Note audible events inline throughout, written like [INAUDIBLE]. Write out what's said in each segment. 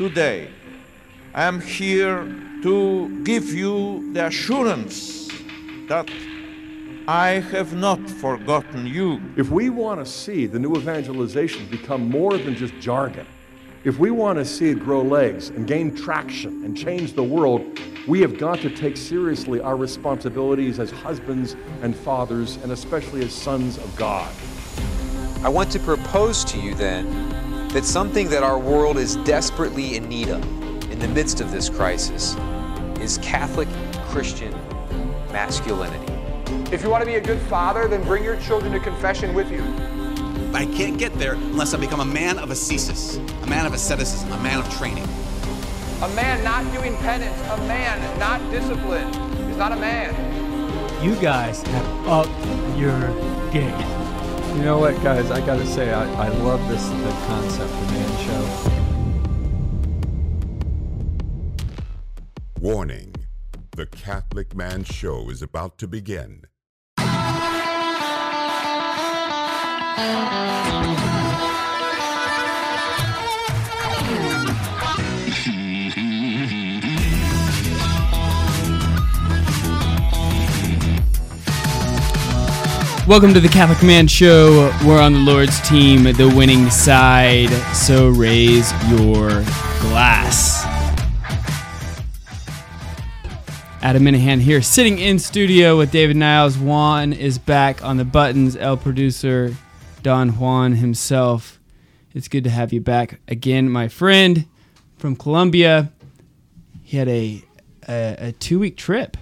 today, I am here to give you the assurance that I have not forgotten you. If we want to see the new evangelization become more than just jargon, if we want to see it grow legs and gain traction and change the world, we have got to take seriously our responsibilities as husbands and fathers, and especially as sons of God. I want to propose to you then that something that our world is desperately in need of in the midst of this crisis is Catholic Christian masculinity. If you want to be a good father, then bring your children to confession with you. I can't get there unless I become a man of ascesis, a man of asceticism, a man of training. A man not doing penance, a man not disciplined, is not a man. You guys have upped your game. You know what, guys? I gotta say, I, I love this the concept of man show. Warning The Catholic Man Show is about to begin. Welcome to the Catholic Man Show. We're on the Lord's team, the winning side. So raise your glass. Adam Minihan here, sitting in studio with David Niles. Juan is back on the buttons. El producer, Don Juan himself. It's good to have you back again, my friend from Colombia. He had a a, a two week trip.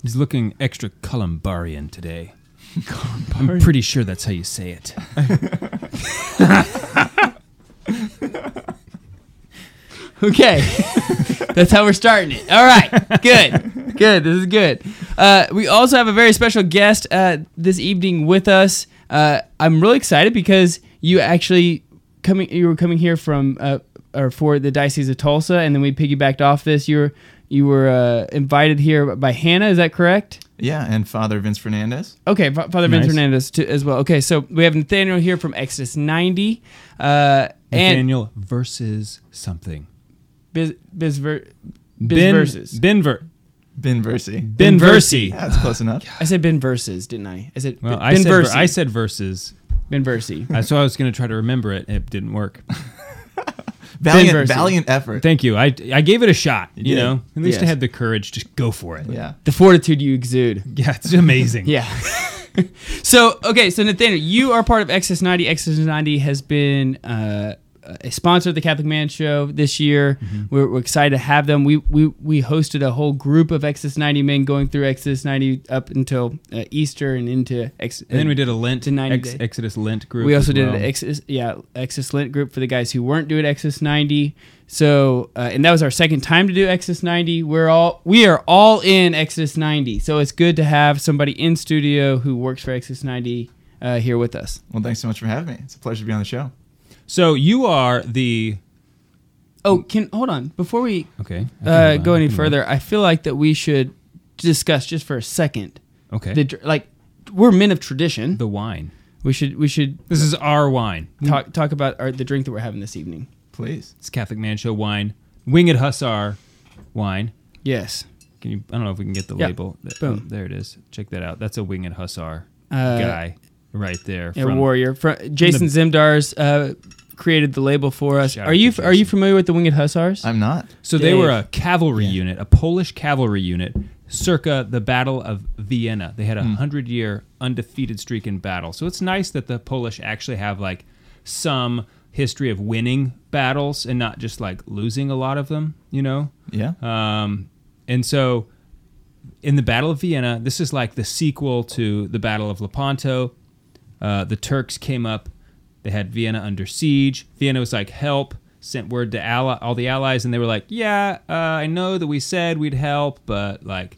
He's looking extra Columbarian today. I'm pretty sure that's how you say it. [LAUGHS] Okay. That's how we're starting it. All right. Good. Good. This is good. Uh, we also have a very special guest uh, this evening with us. Uh, I'm really excited because you actually coming you were coming here from uh, or for the Diocese of Tulsa and then we piggybacked off this. You were you were uh, invited here by Hannah, is that correct? Yeah, and Father Vince Fernandez. Okay, Fa- Father Vince Fernandez too, as well. Okay, so we have Nathaniel here from Exodus 90. Uh, and Nathaniel versus something. Biz, Biz, Ver, Biz Ben versus. Ben Ver. Ben Versi. Ben Versi. Yeah, that's close enough. [SIGHS] I said Ben versus, didn't I? I said Well, Ben, I ben said ver- Versi. I said versus. Ben Versi. Uh, so I was going to try to remember it. It didn't work. [LAUGHS] Valiant, Versi. valiant effort. Thank you. I, I gave it a shot. You, did. know, at least I had the courage. to go for it. yeah. The fortitude you exude. Yeah, it's amazing. [LAUGHS] Yeah. [LAUGHS] so okay, so Nathaniel, you are part of Exodus 90. Exodus 90 has been uh, a sponsor of the Catholic Man Show this year. We're, we're excited to have them. We, we we hosted a whole group of Exodus 90 men going through Exodus 90 up until uh, Easter and into Ex- And then we did a Lent, to 90 Ex- Exodus Lent group. We also as did well. an Exodus, yeah, Exodus Lent group for the guys who weren't doing Exodus 90. So, uh, and that was our second time to do Exodus 90. We're all we are all in Exodus 90. So it's good to have somebody in studio who works for Exodus 90 uh, here with us. Well, thanks so much for having me. It's a pleasure to be on the show. So you are the Oh, can hold on before we okay. Uh, go any can- further. I feel like that we should discuss just for a second. Okay. The like we're men of tradition. the wine. We should we should This is our wine. talk talk about our, the drink that we're having this evening. Please. It's Catholic Man Show wine. Winged Hussar wine. Yes. Can you? I don't know if we can get the Yeah. label. Th- Boom. there it is. Check that out. That's a Winged Hussar Uh, guy right there. Yeah, from- warrior. Fr- Jason Zimdars uh, created the label for us. Shout Are you to are you familiar with the Winged Hussars? I'm not. So they were a cavalry unit, a Polish cavalry unit, circa the Battle of Vienna. They had a hundred year undefeated streak in battle. So it's nice that the Polish actually have like some history of winning battles and not just like losing a lot of them. You know. Yeah. Um, and so in the Battle of Vienna, this is like the sequel to the Battle of Lepanto. Uh, the Turks came up. They had Vienna under siege. Vienna was like, help, sent word to ally- all the allies, and they were like, yeah, uh, I know that we said we'd help, but like,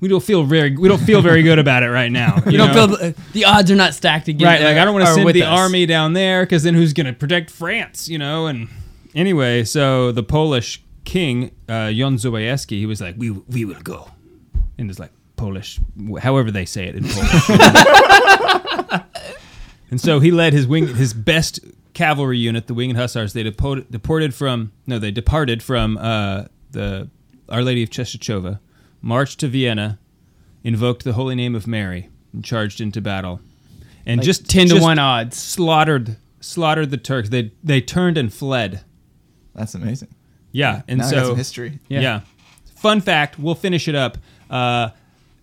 we don't feel very, we don't feel very good about it right now. [LAUGHS] you don't feel the, the odds are not stacked against. right? Like, I don't want to send the us. army down there because then who's going to protect France? You know? And anyway, so the Polish king, uh, John Sobieski, he was like, we we will go, and it's like Polish, however they say it in Polish. [LAUGHS] and so he led his wing, his best cavalry unit, the Winged Hussars. They deported, deported from no, they departed from uh, the Our Lady of Czestochowa, marched to Vienna, invoked the holy name of Mary, and charged into battle, and Like just 10 to just 1 odds. slaughtered slaughtered the Turks. They they turned and fled. That's amazing. Yeah, and Now so history. Yeah. Yeah. Fun fact. We'll finish it up. Uh,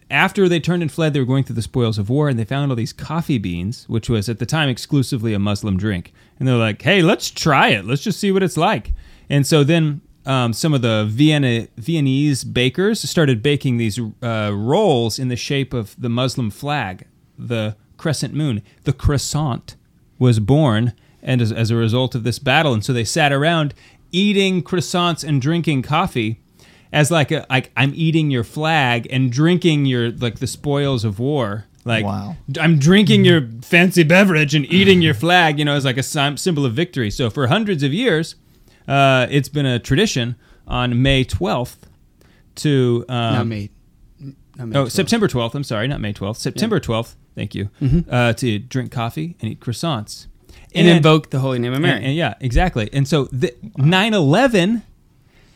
after they turned and fled, they were going through the spoils of war, and they found all these coffee beans, which was at the time exclusively a Muslim drink. And they're like, "Hey, let's try it. Let's just see what it's like." And so then um, some of the Vienna Viennese bakers started baking these uh, rolls in the shape of the Muslim flag, the crescent moon. The croissant was born, and as, as a result of this battle, and so they sat around eating croissants and drinking coffee as like a, like I'm eating your flag and drinking your like the spoils of war. Like Wow. I'm drinking your fancy beverage and eating your flag. You know, as like a symbol of victory. So for hundreds of years, uh, it's been a tradition on May 12th to um, Not May- not May oh 12th. September 12th. I'm sorry, not May 12th. September 12th. Thank you. Uh, to drink coffee and eat croissants And invoke the holy name of Mary. and- and yeah, exactly. And so the 9/11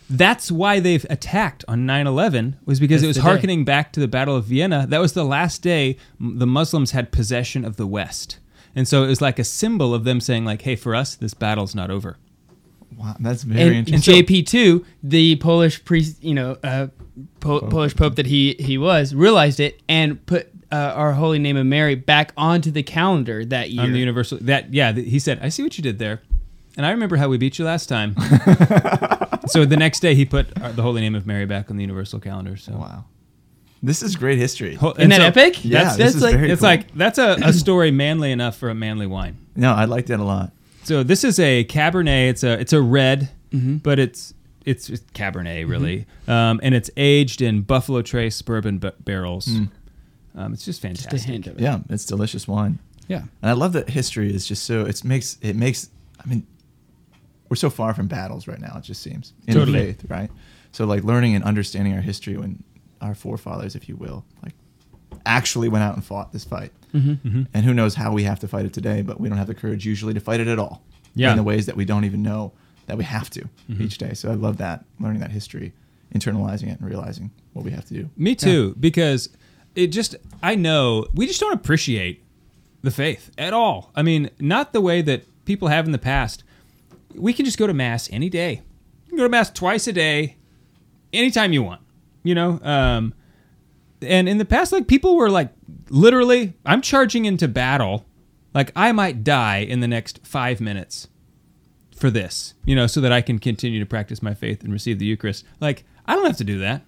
that's why they've attacked on 9/11 was because That's it was the day. hearkening back to the Battle of Vienna. That was the last day the Muslims had possession of the West. And so it was like a symbol of them saying like, "Hey, for us this battle's not over." Wow, that's very and interesting. And JP two, the Polish priest, you know, uh, po- Polish pope that he he was, realized it and put uh, our holy name of Mary back onto the calendar that year. On the universal that yeah, th- he said, "I see what you did there." And I remember how we beat you last time. [LAUGHS] so the next day he put uh, the holy name of Mary back on the universal calendar. So Wow. This is great history. Ho- Isn't and that so epic? Yeah, That's, this that's is like very it's cool. like that's a, a story manly enough for a manly wine. No, I like that a lot. So this is a Cabernet. It's a it's a red, Mm-hmm. but it's it's, it's Cabernet really, um, and it's aged in Buffalo Trace bourbon b- barrels. Mm. Um, it's just fantastic. Just a fantastic. hint of it. Yeah, it's delicious wine. Yeah. And I love that history is just so it makes it makes I mean we're so far from battles right now, it just seems. In Totally. faith, right? So like learning and understanding our history when our forefathers, if you will, like actually went out and fought this fight. Mhm. And who knows how we have to fight it today, but we don't have the courage usually to fight it at all. Yeah. In the ways that we don't even know that we have to Mhm. each day. So I love that, learning that history, internalizing it and realizing what we have to do. Me too, because it just I know we just don't appreciate the faith at all. I mean, not the way that people have in the past. We can just go to mass any day. You can go to mass twice a day, anytime you want. You know, um, and in the past, like people were like literally, I'm charging into battle. Like I might die in the next five minutes for this, you know, so that I can continue to practice my faith and receive the Eucharist. Like I don't have to do that.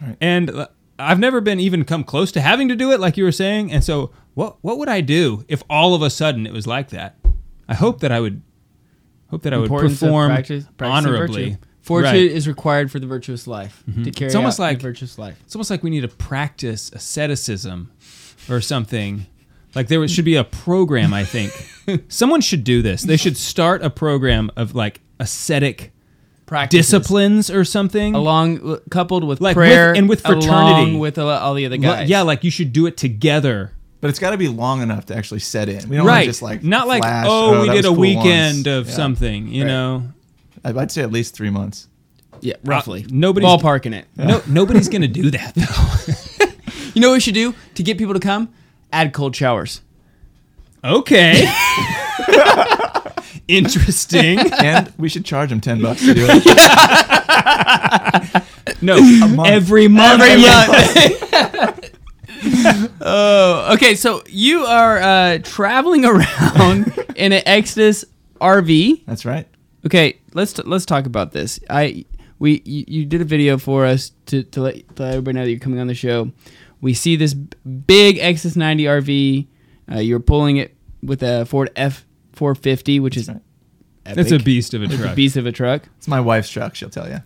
Right. And uh, I've never been even come close to having to do it, like you were saying. And so, what what would I do if all of a sudden it was like that? I hope that I would hope that I would perform practice- practicing honorably. Fortune Right. is required for the virtuous life mm-hmm. to carry It's almost out like the virtuous life. It's almost like we need to practice asceticism or something. Like there should be a program. I think [LAUGHS] someone should do this. They should start a program of like ascetic Practices. disciplines or something. along coupled with Like, prayer with- and with fraternity. along with all the other guys. Yeah, like you should do it together. But it's got to be long enough to actually set in. We don't right. want to just like not like flash, oh, we did a cool weekend once." of Yeah. something. You Right. know, I'd I'd say at least three months. yeah, roughly. Uh, nobody's ballparking it. No, nobody's gonna do that though. [LAUGHS] You know what we should do to get people to come? Add cold showers. Okay. [LAUGHS] Interesting. and we should charge them ten bucks to do it. [LAUGHS] No, month. every month. Every month. [LAUGHS] oh, okay. So you are uh, traveling [LAUGHS] around in an Exodus RV. That's right. Okay, let's t- let's talk about this. I we you, you did a video for us to to let, to let everybody know that you're coming on the show. We see this big Exodus 90 RV. Uh, you're pulling it with a Ford F 450, which is right. Epic. That's a beast of a It's a truck. beast of a truck. It's my wife's truck. She'll tell you.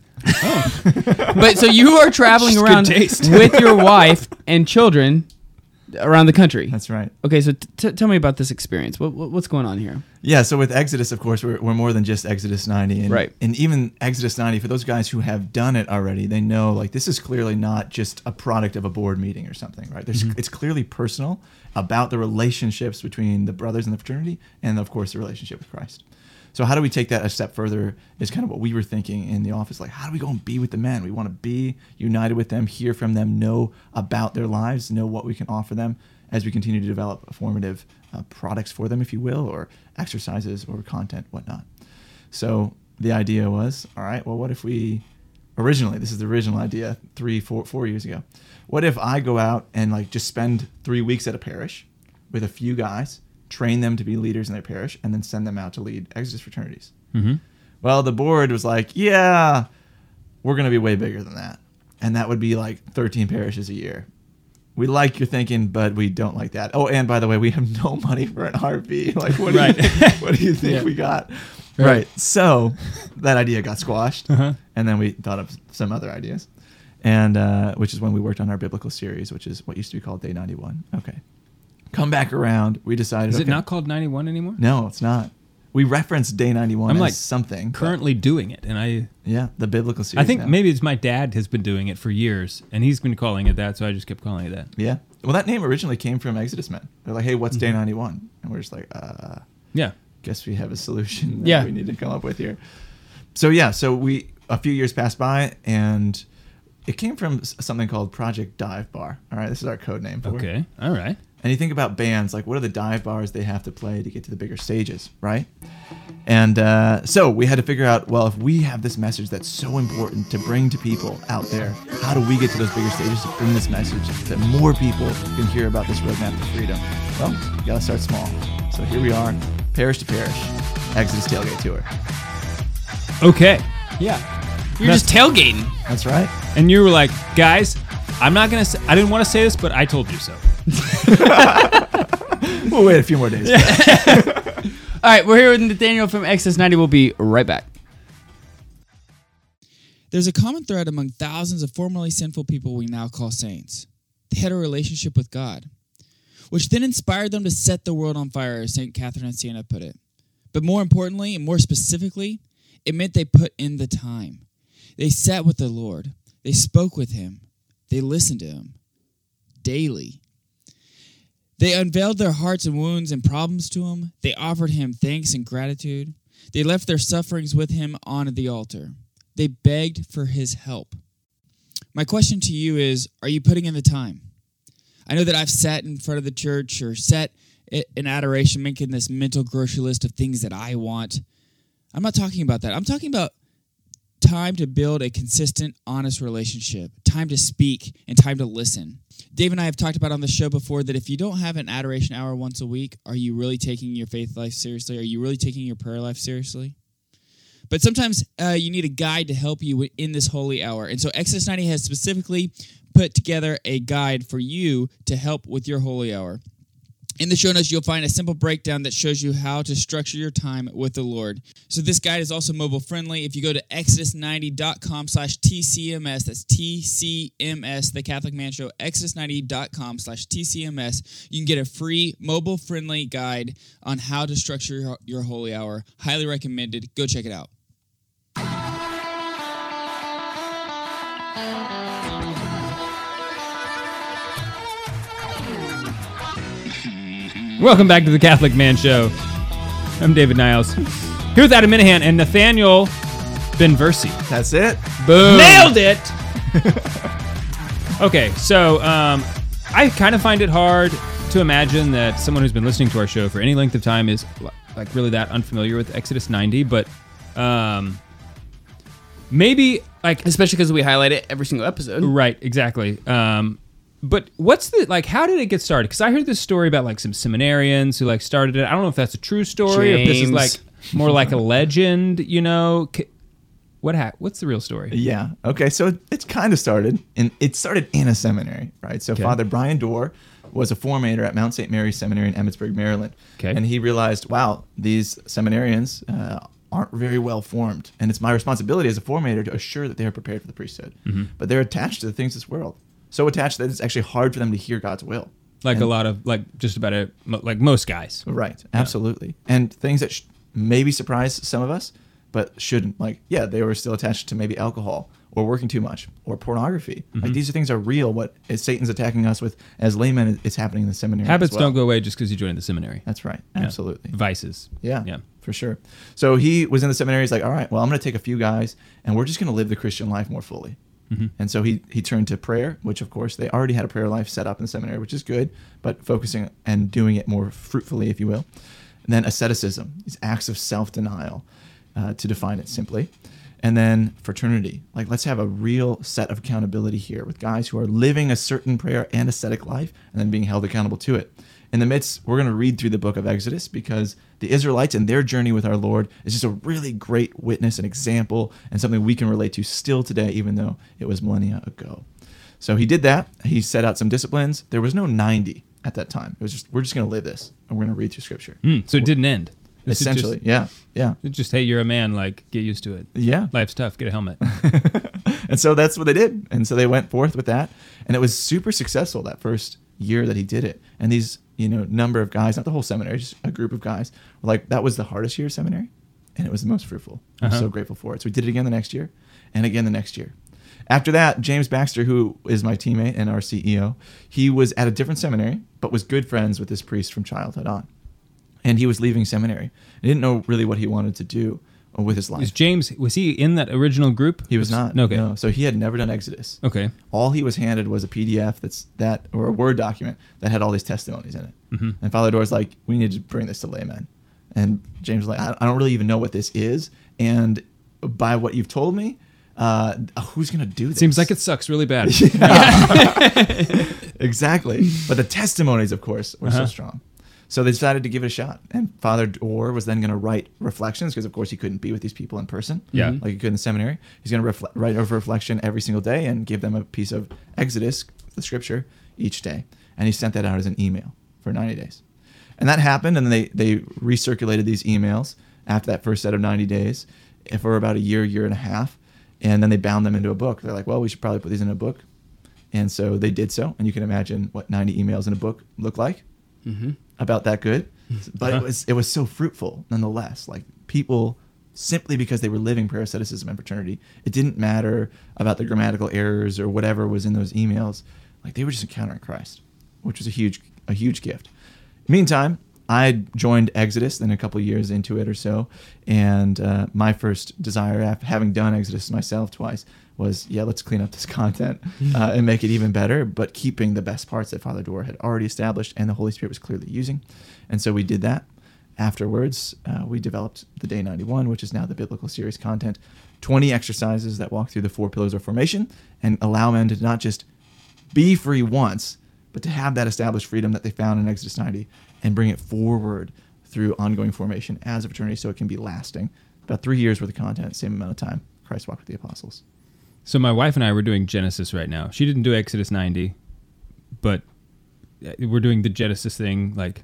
But so you are traveling [LAUGHS] Just around [LAUGHS] with your wife and children around the country. That's right. Okay, so t- t- tell me about this experience. What, what what's going on here? Yeah, so with Exodus, of course, we're, we're more than just Exodus 90. And, Right. And even Exodus 90, for those guys who have done it already, they know like this is clearly not just a product of a board meeting or something, right? There's, Mm-hmm. It's clearly personal about the relationships between the brothers in the fraternity and, of course, the relationship with Christ. So how do we take that a step further? Is kind of what we were thinking in the office. Like, how do we go and be with the men? We want to be united with them, hear from them, know about their lives, know what we can offer them as we continue to develop formative uh, products for them, if you will, or exercises or content, whatnot. So the idea was, all right, well, what if we originally this is the original idea three, four, four years ago. What if I go out and like just spend three weeks at a parish with a few guys, train them to be leaders in their parish, and then send them out to lead Exodus fraternities? Mm-hmm. Well, the board was like, yeah, we're going to be way bigger than that. And that would be like 13 parishes a year. We like your thinking, but we don't like that. Oh, and by the way, we have no money for an RV. [LAUGHS] Like, what do, you, [LAUGHS] what do you think Yeah. we got? Right. Right. So that idea got squashed. Uh-huh. And then we thought of some other ideas. And uh, which is when we worked on our biblical series, which is what used to be called Day 91. Okay. Come back around. We decided. Is it okay, not called 91 anymore? No, it's not. We referenced Day 91 I'm as like something. currently doing it, and I yeah, the biblical series. I think now. maybe it's my dad has been doing it for years, and he's been calling it that, so I just kept calling it that. Yeah. Well, that name originally came from Exodus Men. They're like, "Hey, what's Day 91?" And we're just like, "Uh, Yeah. guess we have a solution that Yeah. we need to come up with here." So yeah, so we a few years passed by, and it came from something called Project Dive Bar. All right, this is our code name for it. Okay. All right. And you think about bands, like what are the dive bars they have to play to get to the bigger stages, right? And uh, so we had to figure out, well, if we have this message that's so important to bring to people out there, how do we get to those bigger stages to bring this message that more people can hear about this roadmap to freedom? Well, you gotta start small. So here we are, parish to parish, Exodus Tailgate Tour. Okay. Yeah. You're just tailgating. That's right. And you were like, guys, I'm not gonna. Say, I didn't want to say this, but I told you so. [LAUGHS] We'll wait a few more days. [LAUGHS] All right, we're here with Nathaniel from Exodus 90. We'll be right back. There's a common thread among thousands of formerly sinful people we now call saints. They had a relationship with God, which then inspired them to set the world on fire, as St. Catherine of Siena put it. But more importantly, and more specifically, it meant they put in the time. They sat with the Lord, they spoke with Him, they listened to Him daily. They unveiled their hearts and wounds and problems to Him, they offered Him thanks and gratitude, they left their sufferings with Him on the altar. They begged for his help. My question to you is Are you putting in the time? I know that I've sat in front of the church or sat in adoration making this mental grocery list of things that I want. I'm not talking about that. I'm talking about time to build a consistent, honest relationship, time to speak, and time to listen. Dave and I have talked about on the show before that if you don't have an adoration hour once a week, are you really taking your faith life seriously? Are you really taking your prayer life seriously? But sometimes uh, you need a guide to help you in this holy hour. And so Exodus 90 has specifically put together a guide for you to help with your holy hour. In the show notes, you'll find a simple breakdown that shows you how to structure your time with the Lord. So this guide is also mobile friendly. If you go to exodus90.com slash TCMS, that's TCMS, the Catholic Man Show, exodus90.com slash TCMS, you can get a free mobile friendly guide on how to structure your, your holy hour. Highly recommended. Go check it out. Welcome back to the Catholic Man Show. I'm David Niles. Here with Adam Minihan and Nathaniel Binversie. That's it. Boom. Nailed it. [LAUGHS] okay, so um, I kind of find it hard to imagine that someone who's been listening to our show for any length of time is like really that unfamiliar with Exodus 90, but um, maybe like especially because we highlight it every single episode. Right, exactly. Um, but what's the like? How did it get started? Because I heard this story about like some seminarians who like started it. I don't know if that's a true story or if this is like more like a legend. You know, what ha- What's the real story? Yeah. Okay. So it, it's kind of started, and it started in a seminary, right? So Okay. Father Brian Doerr was a formator at Mount St. Mary's Seminary in Emmitsburg, Maryland. Okay. And he realized, wow, these seminarians uh, aren't very well formed, and it's my responsibility as a formator to assure that they are prepared for the priesthood. Mhm. But they're attached to the things of this world, so attached that it's actually hard for them to hear God's will. Like And- a lot of like just about a mo- like most guys. Right. Absolutely. And things that sh- maybe surprise some of us, but shouldn't. Like, yeah, they were still attached to maybe alcohol or working too much or pornography. Like Mhm. these are things are real. What is Satan's attacking us with as laymen? It's happening in the seminary. as Habits well. don't go away just because you joined the seminary. That's right. Yeah. Absolutely. Vices. Yeah. Yeah. for sure. So he was in the seminary. He's like, all right, well, I'm going to take a few guys, and we're just going to live the Christian life more fully. Mhm. And so he he turned to prayer, which of course they already had a prayer life set up in the seminary, which is good, but focusing and doing it more fruitfully, if you will. And then asceticism, these acts of self denial, uh, to define it simply. And then fraternity, like let's have a real set of accountability here with guys who are living a certain prayer and ascetic life, and then being held accountable to it. In the midst, we're going to read through the book of Exodus because the Israelites and their journey with our Lord is just a really great witness and example and something we can relate to still today, even though it was millennia ago. So he did that. He set out some disciplines. There was no 90 at that time. It was just, we're just going to live this and we're going to read through scripture. Mm, so it didn't end. This is just- Essentially, yeah, yeah. Just hey, you're a man. Like get used to it. Yeah. life's tough. Get a helmet. [LAUGHS] and so that's what they did. And so they went forth with that. And it was super successful that first year that he did it. And these, you know, number of guys, not the whole seminary, just a group of guys. Like that was the hardest year of seminary. And it was the most fruitful. I'm Uh-huh. so grateful for it. So we did it again the next year and again the next year. After that, James Baxter, who is my teammate and our CEO, he was at a different seminary, but was good friends with this priest from childhood on. And he was leaving seminary. He didn't know really what he wanted to do with his life. Is James was he in that original group? He was not. Okay. No. So he had never done Exodus. Okay. All he was handed was a PDF that's that or a Word document that had all these testimonies in it. Mhm. And Father Doerr's like, we need to bring this to laymen. And James was like, I, I don't really even know what this is. And by what you've told me, uh, who's gonna do this? Seems like it sucks really bad. [LAUGHS] [LAUGHS] exactly. But the testimonies, of course, were so Uh-huh. strong. So they decided to give it a shot. And Father Doerr was then going to write reflections because, of course, he couldn't be with these people in person. Yeah. Like he could in the seminary. He's going to refle- write a reflection every single day and give them a piece of Exodus, the scripture, each day. And he sent that out as an email for 90 days. And that happened. And they, they recirculated these emails after that first set of 90 days for about a year, year and a half. And then they bound them into a book. They're like, well, we should probably put these in a book. And so they did so. And you can imagine what 90 emails in a book look like Mhm. About that good. [LAUGHS] But it Uh-huh. was it was so fruitful nonetheless. Like people simply because they were living prayer asceticism and fraternity, it didn't matter about the grammatical errors or whatever was in those emails. Like they were just encountering Christ, which was a huge a huge gift. Meantime, I joined Exodus then a couple years into it or so, and uh, my first desire, after having done Exodus myself twice, was yeah, let's clean up this [LAUGHS] content uh, and make it even better, but keeping the best parts that Father Doerr had already established and the Holy Spirit was clearly using, and so we did that. Afterwards, uh, we developed the Day 91, which is now the biblical series content, 20 exercises that walk through the four pillars of formation and allow men to not just be free once, but to have that established freedom that they found in Exodus 90 and bring it forward through ongoing formation as a fraternity so it can be lasting. About three years worth of content, same amount of time Christ walked with the apostles. So my wife and I were doing Genesis right now. She didn't do Exodus 90, but uh, we're doing the Genesis thing like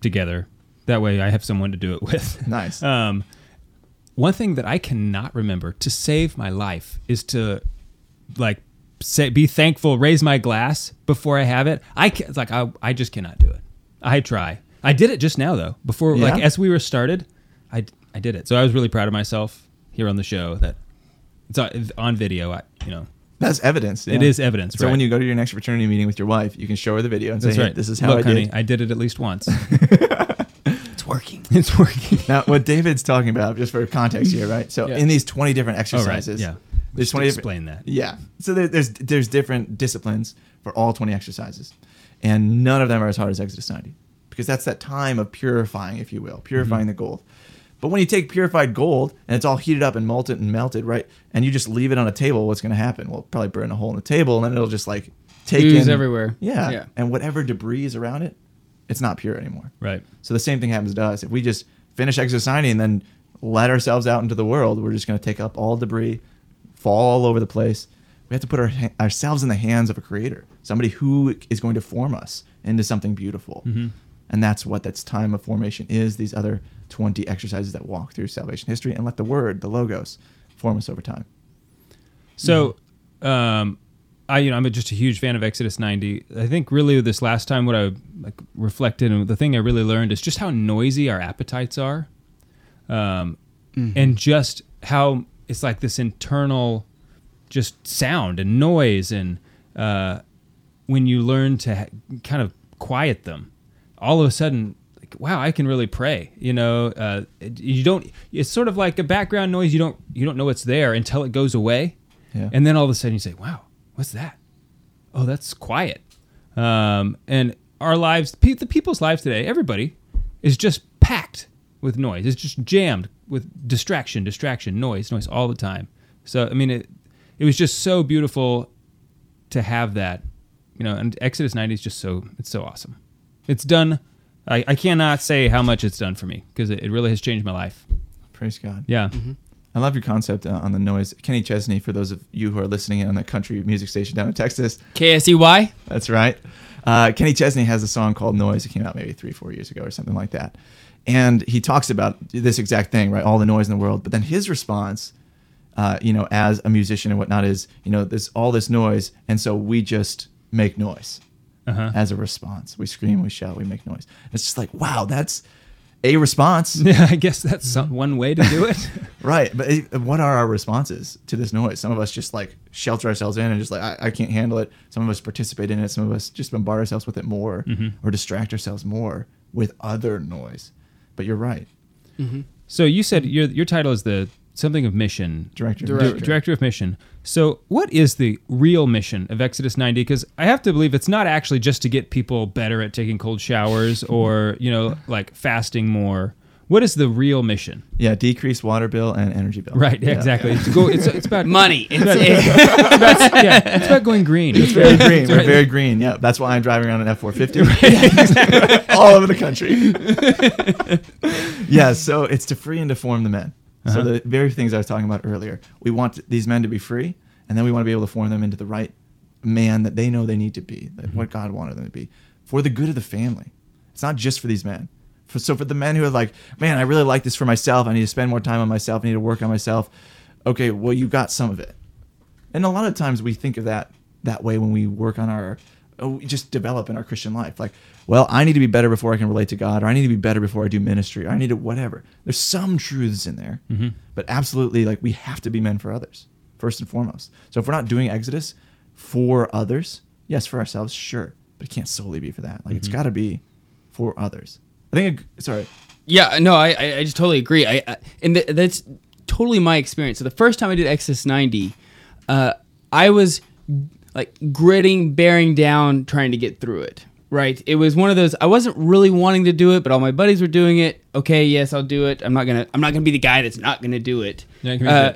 together. That way I have someone to do it [LAUGHS] with. Nice. Um, one thing that I cannot remember to save my life is to like say be thankful, raise my glass before I have it. I can, like I I just cannot do it. I try. I did it just now though. Before like as we were started, I I did it. So I was really proud of myself here on the show that it's on, on video. I you know That's evidence. It yeah. is evidence. So right. when you go to your next fraternity meeting with your wife, you can show her the video and That's say, hey, this is how Look, I honey, did. I did it at least once. [LAUGHS] It's working. [LAUGHS] it's working. now, what David's talking about, just for context here, right? So Yeah. in these 20 different Oh, right. exercises, Yeah. there's 20 different- explain that. Yeah. So there, there's there's different disciplines for all 20 exercises, and none of them are as hard as Exodus 90 because that's that time of purifying, if you will, purifying mm-hmm. the gold. But when you take purified gold and it's all heated up and melted and melted, right, and you just leave it on a table, what's going to happen? Well, probably burn a hole in the table, and then it'll just like take Ooze in everywhere. Yeah. Yeah. And whatever debris is around it, it's not pure anymore. Right. So the same thing happens to us. If we just finish 90 and then let ourselves out into the world, we're just going to take up all debris, fall all over the place. We have to put our, ourselves in the hands of a creator, somebody who is going to form us into something beautiful. Mhm. And that's what that's time of formation is these other 20 exercises that walk through salvation history and let the word, the logos, form us over time. So, um, I you know I'm just a huge fan of Exodus 90. I think really this last time what I like reflected and the thing I really learned is just how noisy our appetites are, um, Mhm. and just how it's like this internal just sound and noise and uh, when you learn to ha- kind of quiet them, all of a sudden like wow, I can really pray. You know, uh, you don't. It's sort of like a background noise. You don't you don't know it's there until it goes away, Yeah. and then all of a sudden you say, wow, what's that? Oh, that's quiet. Um, and our lives, pe- the people's lives today, everybody is just packed with noise. It's just jammed with distraction, distraction, noise, noise all the time. So I mean, it it was just so beautiful to have that, you know. And Exodus 90 is just so it's so awesome. It's done. I, I cannot say how much it's done for me because it, it really has changed my life. Praise God. Yeah. I love your concept uh, on the noise. Kenny Chesney, for those of you who are listening on that country music station down in Texas. KSEY? That's right. Uh, Kenny Chesney has a song called Noise. It came out maybe three, four years ago or something like that. And he talks about this exact thing, right? All the noise in the world. But then his response, uh, you know, as a musician and whatnot is, you know, there's all this noise. And so we just make noise Uh-huh. as a response. We scream, we shout, we make noise. It's just like, wow, that's a response. [LAUGHS] Yeah, I guess that's some, one way to do it. [LAUGHS] Right, but it, what are our responses to this noise? Some of us just like shelter ourselves in and just like I, I can't handle it. Some of us participate in it. Some of us just bombard ourselves with it more, Mhm. or distract ourselves more with other noise. But you're right. So you said your your title is the something of mission Director of Dir- Mission. director of mission. So what is the real mission of Exodus 90? Because I have to believe it's not actually just to get people better at taking cold showers [LAUGHS] or you know like fasting more. What is the real mission? Yeah, decrease water bill and energy bill. Right, Yeah. exactly. It's, go, it's, it's about [LAUGHS] Money. [LAUGHS] It's about, it's about- yeah, it's about going green. It's very green. That's We're right. very green. Yeah, that's why I'm driving around an F four fifty all over the country. yeah, so it's to free and to form the men. So Uh-huh. the very things I was talking about earlier. We want these men to be free, and then we want to be able to form them into the right man that they know they need to be, that Mm-hmm. what God wanted them to be, for the good of the family. It's not just for these men. For, so for the men who are like, man, I really like this for myself. I need to spend more time on myself. I need to work on myself. Okay, well, you got some of it. And a lot of times we think of that that way when we work on our oh, we just develop in our Christian life. Like, well, I need to be better before I can relate to God, or I need to be better before I do ministry, or I need to whatever. There's some truths in there, Mhm. but absolutely, like we have to be men for others first and foremost. So if we're not doing Exodus for others, yes, for ourselves, sure, but it can't solely be for that. Like it's Mhm. got to be for others. I think. Sorry. Yeah, no, I I, I just totally agree. I, I and th- that's totally my experience. So the first time I did Exodus 90, uh, I was like gritting, bearing down, trying to get through it. Right. It was one of those. I wasn't really wanting to do it, but all my buddies were doing it. Okay, yes, I'll do it. I'm not gonna. I'm not gonna be the guy that's not gonna do it. Yeah, Uh,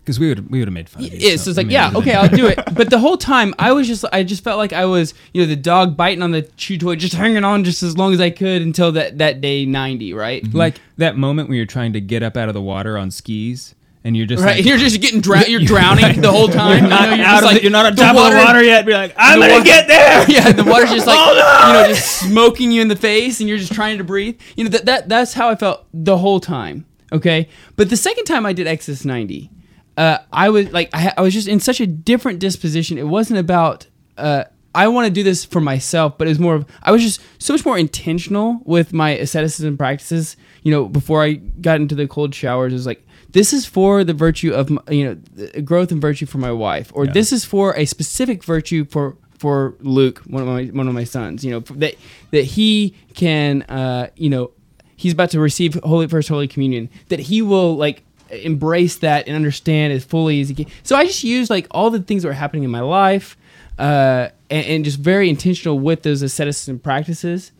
because we would we would have made fun of you. yeah, so it's I like, mean, yeah, okay, I'll do it. [LAUGHS] But the whole time, I was just, I just felt like I was, you know, the dog biting on the chew toy, just hanging on just as long as I could until that that day ninety, right? Like that moment when you're trying to get up out of the water on skis and you're just Right, like, [LAUGHS] you're just getting drow- [LAUGHS] you're drowning the whole time. You're not you know, you're out of like the- you're not on top of the water yet, be like, "I'm gonna wa- get there!" [LAUGHS] Yeah, the water's just like you know, just smoking you in the face, and you're just trying to breathe. You know that, that that's how I felt the whole time. Okay, but the second time I did Exodus 90, uh, I was like, I, I was just in such a different disposition. It wasn't about. Uh, I want to do this for myself, but it was more of I was just so much more intentional with my asceticism practices. You know, before I got into the cold showers, it was like this is for the virtue of you know the growth and virtue for my wife, or this is for a specific virtue for for Luke, one of my one of my sons. You know that that he can uh, you know he's about to receive holy first holy communion that he will like embrace that and understand as fully as he can. So I just used like all the things that were happening in my life uh, and, and just very intentional with those asceticism practices.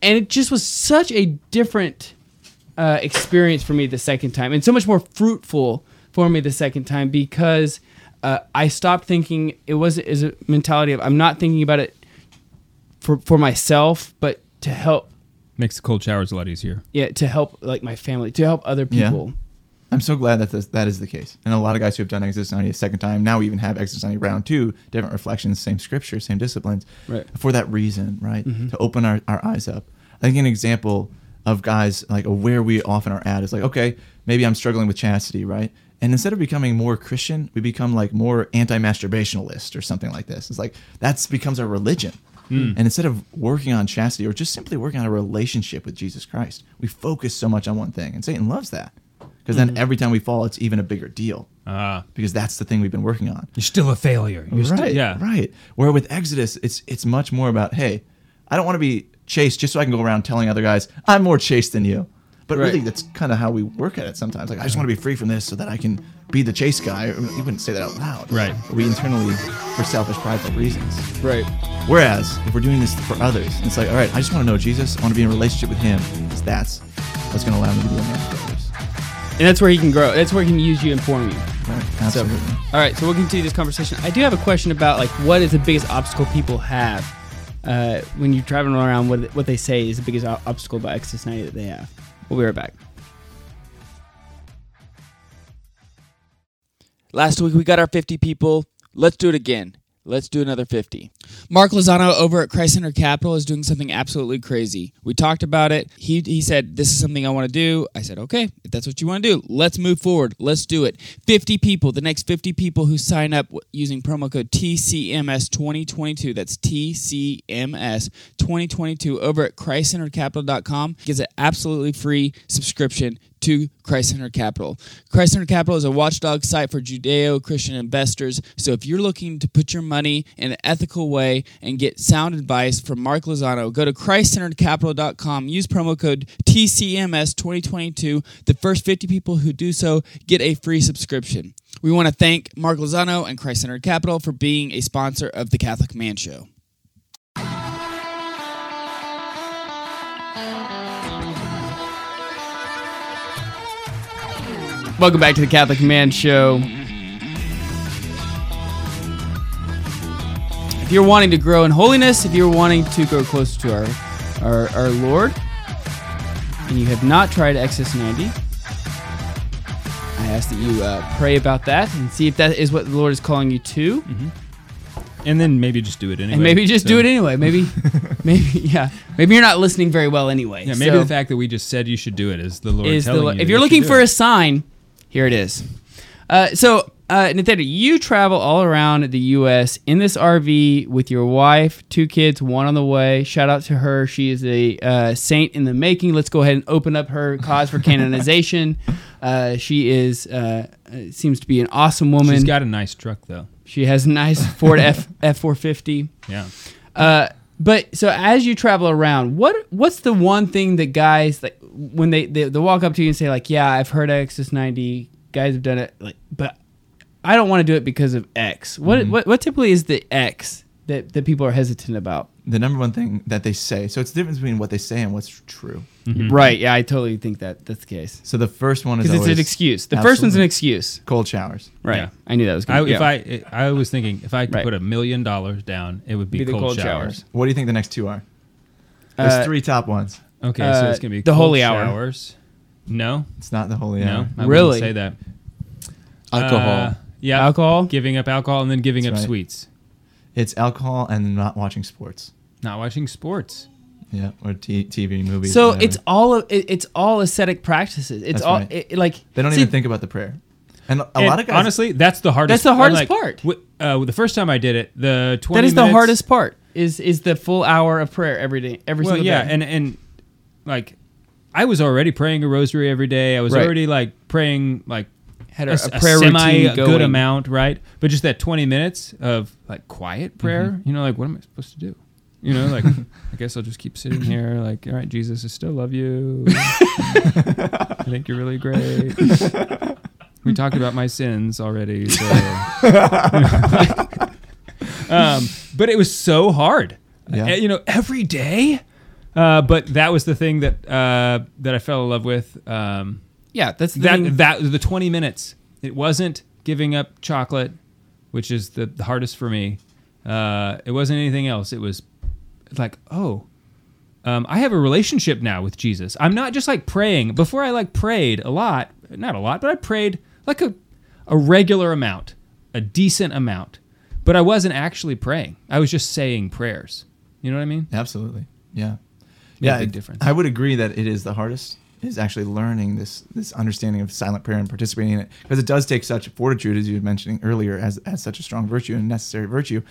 And it just was such a different uh, experience for me the second time, and so much more fruitful for me the second time because uh, I stopped thinking it was is a mentality of I'm not thinking about it for for myself, but to help Makes the cold showers a lot easier. yeah to help like my family to help other Yeah. people. I'm so glad that this, that is the case. And a lot of guys who have done Exodus 90 a second time now we even have Exodus 90 round two, different reflections, same scripture, same disciplines. Right. For that reason, right? Mhm. To open our, our eyes up. I think an example of guys like where we often are at is like, okay, maybe I'm struggling with chastity, right? And instead of becoming more Christian, we become like more anti-masturbationalist or something like this. It's like that's becomes our religion. Hmm. And instead of working on chastity or just simply working on a relationship with Jesus Christ, we focus so much on one thing. And Satan loves that. Because then Mhm. every time we fall, it's even a bigger deal. Ah. Because that's the thing we've been working on. You're still a failure. You're right. still, yeah. Right. Where with Exodus, it's it's much more about, hey, I don't want to be chaste just so I can go around telling other guys I'm more chaste than you. But Right. really, that's kind of how we work at it sometimes. Like I just want to be free from this so that I can be the chase guy. You wouldn't say that out loud, Right. We internally, for selfish, prideful reasons. Right. Whereas if we're doing this for others, it's like, all right, I just want to know Jesus. I want to be in a relationship with Him. Because that's what's going to allow me to be a man for others. And that's where he can grow. That's where he can use you and form you. Right. Absolutely. So, all right, so we'll continue this conversation. I do have a question about like what is the biggest obstacle people have uh, when you're traveling around. What what they say is the biggest obstacle about Exodus 90 that they have. We'll be right back. Last week we got our 50 people. Let's do it again. Let's do another 50. Mark Lozano over at Christ Center Capital is doing something absolutely crazy. We talked about it. He, he said, This is something I want to do. I said, Okay, if that's what you want to do, let's move forward. Let's do it. 50 people, the next 50 people who sign up using promo code TCMS2022, that's TCMS2022 over at ChristCenteredCapital.com gets an absolutely free subscription to Christ Center Capital. Christ Center Capital is a watchdog site for Judeo Christian investors. So if you're looking to put your money in an ethical way and get sound advice from Mark Lozano, go to ChristCenteredCapital.com. Use promo code TCMS2022. The first 50 people who do so get a free subscription. We want to thank Mark Lozano and Christ Centered Capital for being a sponsor of the Catholic Man Show. Welcome back to the Catholic Man Show. If you're wanting to grow in holiness, if you're wanting to grow closer to our, our, our Lord, and you have not tried Exodus 90, I ask that you uh, pray about that and see if that is what the Lord is calling you to. And then maybe just do it anyway. And maybe just So- do it anyway. Maybe, [LAUGHS] maybe, yeah. Maybe you're not listening very well anyway. Yeah, maybe So- the fact that we just said you should do it is the Lord is telling lo- you. if you're you looking for do a sign, here it is. Uh, so, uh, Nathaniel, you travel all around the U.S. in this RV with your wife, two kids, one on the way. Shout out to her. She is a uh, saint in the making. Let's go ahead and open up her cause for canonization. [LAUGHS] Uh, she is uh, uh, seems to be an awesome woman. She's got a nice truck though. She has a nice Ford F F four fifty. Yeah. But so as you travel around, what what's the one thing that guys like when they, they they walk up to you and say like, yeah, I've heard Exodus ninety, guys have done it, like, but I don't want to do it because of X. What Mhm. what what typically is the X that that people are hesitant about? The number one thing that they say. So it's the difference between what they say and what's true. Right? Yeah, I totally think that that's the case. So the first one is because it's an excuse. The first one's an excuse. Cold showers. Right. Yeah. I knew that was I, going. to if I I was thinking if I could Right. put a million dollars down, it would be, Be the cold, cold showers. showers. What do you think the next two are? There's Uh, three top ones. Okay, Uh, so it's gonna be the cold holy hour. showers. No, It's not the holy no, hour. I Really? say that. Alcohol. Uh, yeah, Alcohol? giving up alcohol, and then giving That's up right. sweets. It's alcohol and not watching sports. Not watching sports. Yeah, or t- TV movies. So whatever. it's all of it, it's all ascetic practices. It's That's all right. it, like they don't see, even think about the prayer. And a And lot of guys honestly, that's the hardest. That's the hardest like, part. wi- uh, the first time I did it, the twenty That is the hardest part. Is is the full hour of prayer every day, every well, single yeah, day. and and like I was already praying a rosary every day. I was Right. already like praying like Had a, a- a prayer semi good amount, right? But just that twenty minutes of like quiet prayer, Mm-hmm. you know, like what am I supposed to do? You know, like [LAUGHS] I guess I'll just keep sitting here, like, all right, Jesus, I still love you. I think you're really great. we talked about my sins already, so. [LAUGHS] um, but it was so hard. Yeah. Uh, you know, every day. Uh, but that was the thing that uh, that I fell in love with. Um, yeah, that's the that thing. that the 20 minutes. It wasn't giving up chocolate, which is the, the hardest for me. Uh, it wasn't anything else. It was like, oh, um, I have a relationship now with Jesus. I'm not just like praying. Before I like prayed a lot, not a lot, but I prayed like a a regular amount, a decent amount. But I wasn't actually praying. I was just saying prayers. You know what I mean? Absolutely. Yeah. Made a yeah, big it- difference. I would agree that it is the hardest is actually learning this this understanding of silent prayer and participating in it. Because it does take such fortitude as you were mentioning earlier as as such a strong virtue and necessary virtue.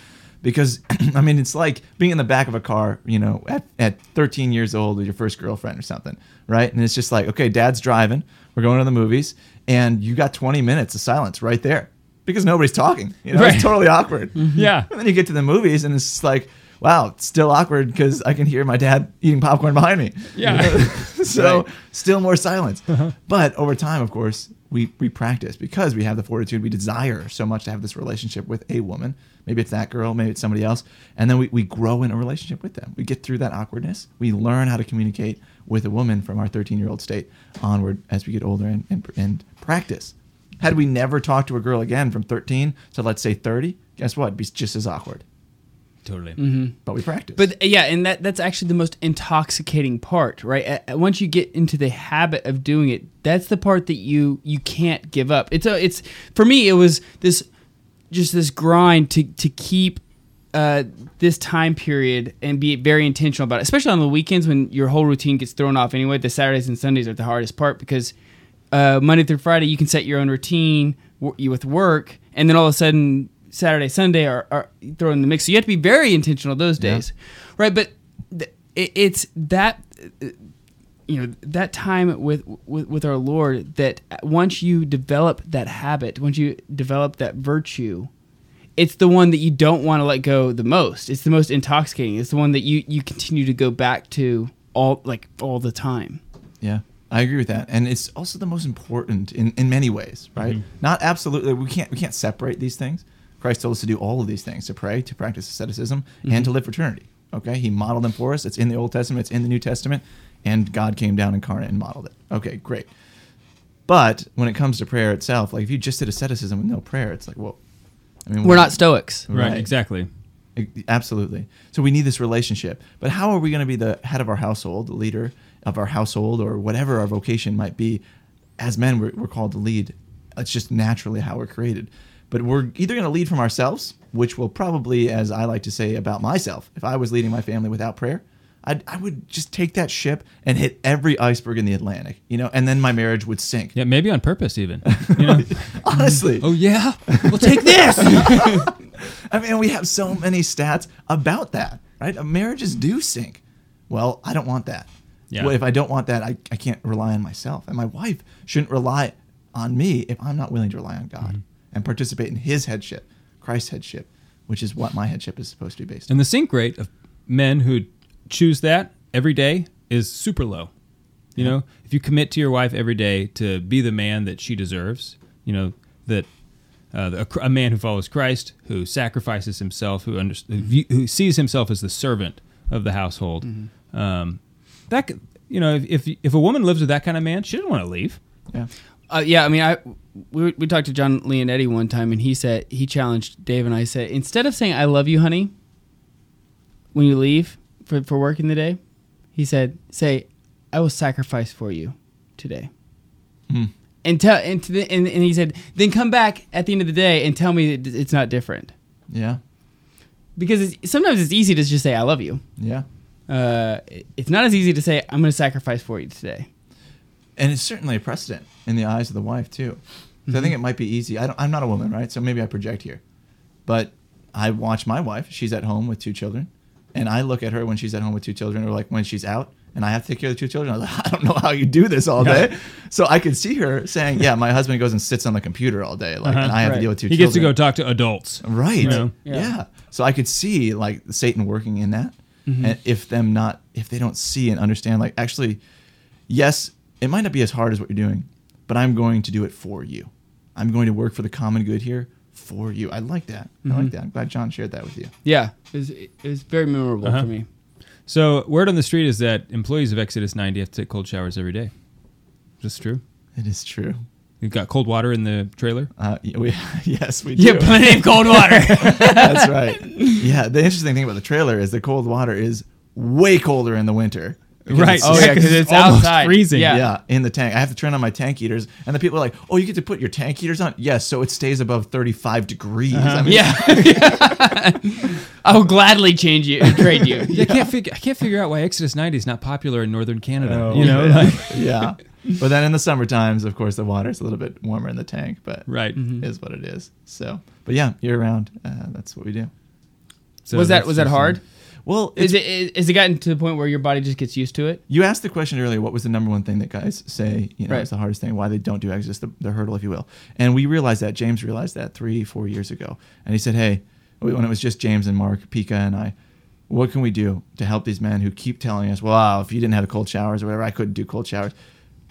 Because [CLEARS THROAT] I mean it's like being in the back of a car you know at, at 13 years old with your first girlfriend or something right? And it's just like okay dad's driving we're going to the movies and you got 20 minutes of silence right there because nobody's talking you know? Right. it's totally awkward. [LAUGHS] Yeah. and then you get to the movies and it's like wow, it's still awkward because I can hear my dad eating popcorn behind me. Yeah. [LAUGHS] [LAUGHS] so Right. still more silence. Uh-huh. But over time, of course, we, we practice because we have the fortitude. We desire so much to have this relationship with a woman. Maybe it's that girl, maybe it's somebody else. And then we, we grow in a relationship with them. We get through that awkwardness. We learn how to communicate with a woman from our 13 year old state onward as we get older and, and, and practice. Had we never talked to a girl again from 13 to let's say 30, guess what? It'd be just as awkward. Totally. Mhm. But we practice. But uh, yeah, and that that's actually the most intoxicating part, right? Once you get into the habit of doing it, that's the part that you you can't give up. It's a it's for me it was this just this grind to to keep uh, this time period and be very intentional about it, especially on the weekends when your whole routine gets thrown off anyway. The Saturdays and Sundays are the hardest part because uh, Monday through Friday you can set your own routine w- with work, and then all of a sudden Saturday, Sunday are, are thrown in the mix. So you have to be very intentional those Yeah. days, right? But th- it's that you know that time with, with with our Lord that once you develop that habit, once you develop that virtue, it's the one that you don't want to let go the most. It's the most intoxicating. It's the one that you you continue to go back to all like all the time. Yeah, I agree with that, and it's also the most important in, in many ways, right? Mhm. Not absolutely. We can't we can't separate these things. Christ told us to do all of these things: to pray, to practice asceticism, and mm-hmm. to live fraternity. Okay, He modeled them for us. It's in the Old Testament. It's in the New Testament, and God came down incarnate and modeled it. Okay, great. But when it comes to prayer itself, like if you just did asceticism with no prayer, it's like, well, I mean, We're not Stoics. Right, exactly. E- Absolutely. So we need this relationship. But how are we going to be the head of our household, the leader of our household, or whatever our vocation might be? As men, we're, we're called to lead. It's just naturally how we're created. But we're either going to lead from ourselves, which will probably, as I like to say about myself, if I was leading my family without prayer, I'd, I would just take that ship and hit every iceberg in the Atlantic, you know, and then my marriage would sink. Yeah, maybe on purpose even. [LAUGHS] You know? Honestly. Oh yeah. We'll take this. [LAUGHS] I mean, we have so many stats about that, right? Uh, Marriages do sink. Well, I don't want that. Yeah. Well, if I don't want that, I, I can't rely on myself. And my wife shouldn't rely on me if I'm not willing to rely on God and participate in his headship, Christ's headship, which is what my headship is supposed to be based on. And the sink rate of men who choose that every day is super low. You know, if you commit to your wife every day to be the man that she deserves, you know that uh, a, a man who follows Christ, who sacrifices himself, who, under, who, who sees himself as the servant of the household, um, that you know, if, if if a woman lives with that kind of man, she doesn't want to leave. Yeah. Uh, yeah, I mean, I we, we talked to John Leonetti one time, and he said he challenged Dave and I said instead of saying "I love you, honey," when you leave for for work in the day, he said, "Say, I will sacrifice for you today." Hmm. And tell and, to the, and and he said, then come back at the end of the day and tell me that it's not different Yeah. because it's, sometimes it's easy to just say "I love you." Yeah. Uh, it- it's not as easy to say "I'm going to sacrifice for you today." And it's certainly a precedent in the eyes of the wife too. So I think it might be easy. I don't, I'm not a woman, right? So maybe I project here, but I watch my wife. She's at home with two children, and I look at her when she's at home with two children, or like when she's out, and I have to take care of the two children. [LAUGHS] I, was like, I don't know how you do this all day. so I could see her saying, "Yeah, my husband goes and sits on the computer all day, like, Uh-huh. and I have Right. to deal with two He children." gets to go talk to adults. Right. You know? Yeah. Yeah. So I could see like Satan working in that. Mhm. And if them not if they don't see and understand like actually yes, it might not be as hard as what you're doing, but I'm going to do it for you. I'm going to work for the common good here for you. I like that. I like Mhm. that. I'm glad John shared that with you. Yeah, it was, it was very memorable Uh-huh. for me. So word on the street is that employees of Exodus 90 have to take cold showers every day. Is this true? It is true. You've got cold water in the trailer? Uh, we, [LAUGHS] yes, we Yeah, do. plenty of cold water. [LAUGHS] That's right. Yeah, the interesting thing about the trailer is the cold water is way colder in the winter. Because Right. it's- Oh, yeah, 'cause it's almost outside. freezing. Yeah. Yeah. in the tank. I have to turn on my tank heaters, and the people are like, "Oh, you get to put your tank heaters on?" Yes, so it stays above 35 degrees. Uh-huh. I mean, Yeah. [LAUGHS] [LAUGHS] I will gladly change you, trade you. [LAUGHS] I can't figure. I can't figure out why Exodus 90 is not popular in northern Canada. Oh, you know, yeah. like- yeah. But then in the summer times, of course, the water's a little bit warmer in the tank, but Right. Mhm. is what it is. So, but yeah, year round, uh, that's what we do. was that was that hard? Well, is it is, it gotten to the point where your body just gets used to it? You asked the question earlier. What was the number one thing that guys say? You know, Right. is the hardest thing. Why they don't do Exodus, the, the hurdle, if you will. And we realized that. James realized that three, four years ago, and he said, "Hey, when it was just James and Mark, Pika, and I, What can we do to help these men who keep telling us, "Well, if you didn't have cold showers or whatever, I couldn't do cold showers."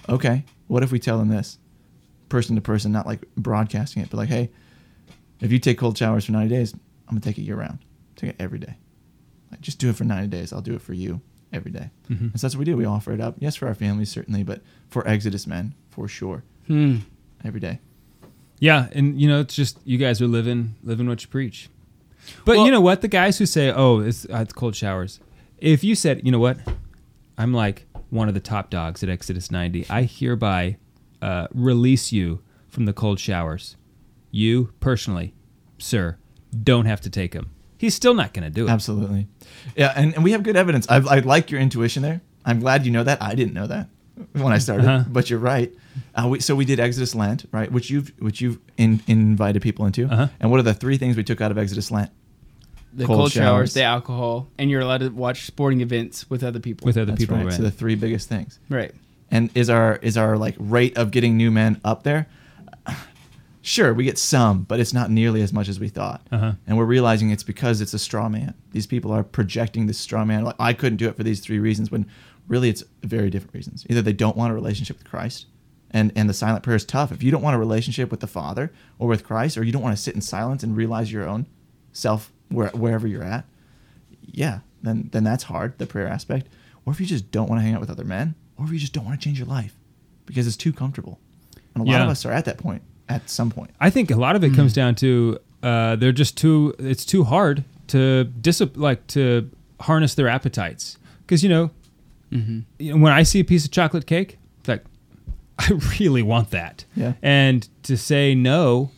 Okay, what if we tell them this, person to person, not like broadcasting it, but like, "Hey, if you take cold showers for 90 days, I'm gonna take it year round. Take it every day. Like, just do it for 90 days. I'll do it for you every day." Mhm. And so that's what we do. We offer it up. Yes, for our families certainly, but for Exodus men for sure. Hmm. Every day. Yeah, and you know, it's just you guys are living living what you preach. But Well- you know what? The guys who say, "Oh, it's, uh, it's cold showers," if you said, "You know what? I'm like one of the top dogs at Exodus 90. I hereby uh, release you from the cold showers. You personally, sir, don't have to take them." He's still not going to do it. Absolutely. Yeah, and, and we have good evidence. I, I like your intuition there. I'm glad you know that. I didn't know that when I started, Uh-huh. but you're right. Uh, we, so we did Exodus Lent, right? Which you've which you've in, invited people into. Uh-huh. And what are the three things we took out of Exodus Lent? The cold, showers, the alcohol, and you're allowed to watch sporting events with other people. With other That's right. So the three biggest things. Right. And is our is our like rate of getting new men up there? Sure, we get some, but it's not nearly as much as we thought. Uh-huh. And we're realizing it's because it's a straw man. These people are projecting this straw man. Like I couldn't do it for these three reasons, when really it's very different reasons. Either they don't want a relationship with Christ, and and the silent prayer is tough. If you don't want a relationship with the Father or with Christ, or you don't want to sit in silence and realize your own self where, wherever you're at, yeah, then then that's hard. The prayer aspect. Or if you just don't want to hang out with other men, or if you just don't want to change your life because it's too comfortable. And a lot Yeah. of us are at that point at some point. I think a lot of it Hmm. comes down to uh, they're just too. It's too hard to dis like to harness their appetites because you know, Mm-hmm. you know, when I see a piece of chocolate cake, it's like [LAUGHS] I really want that. Yeah. And to say no,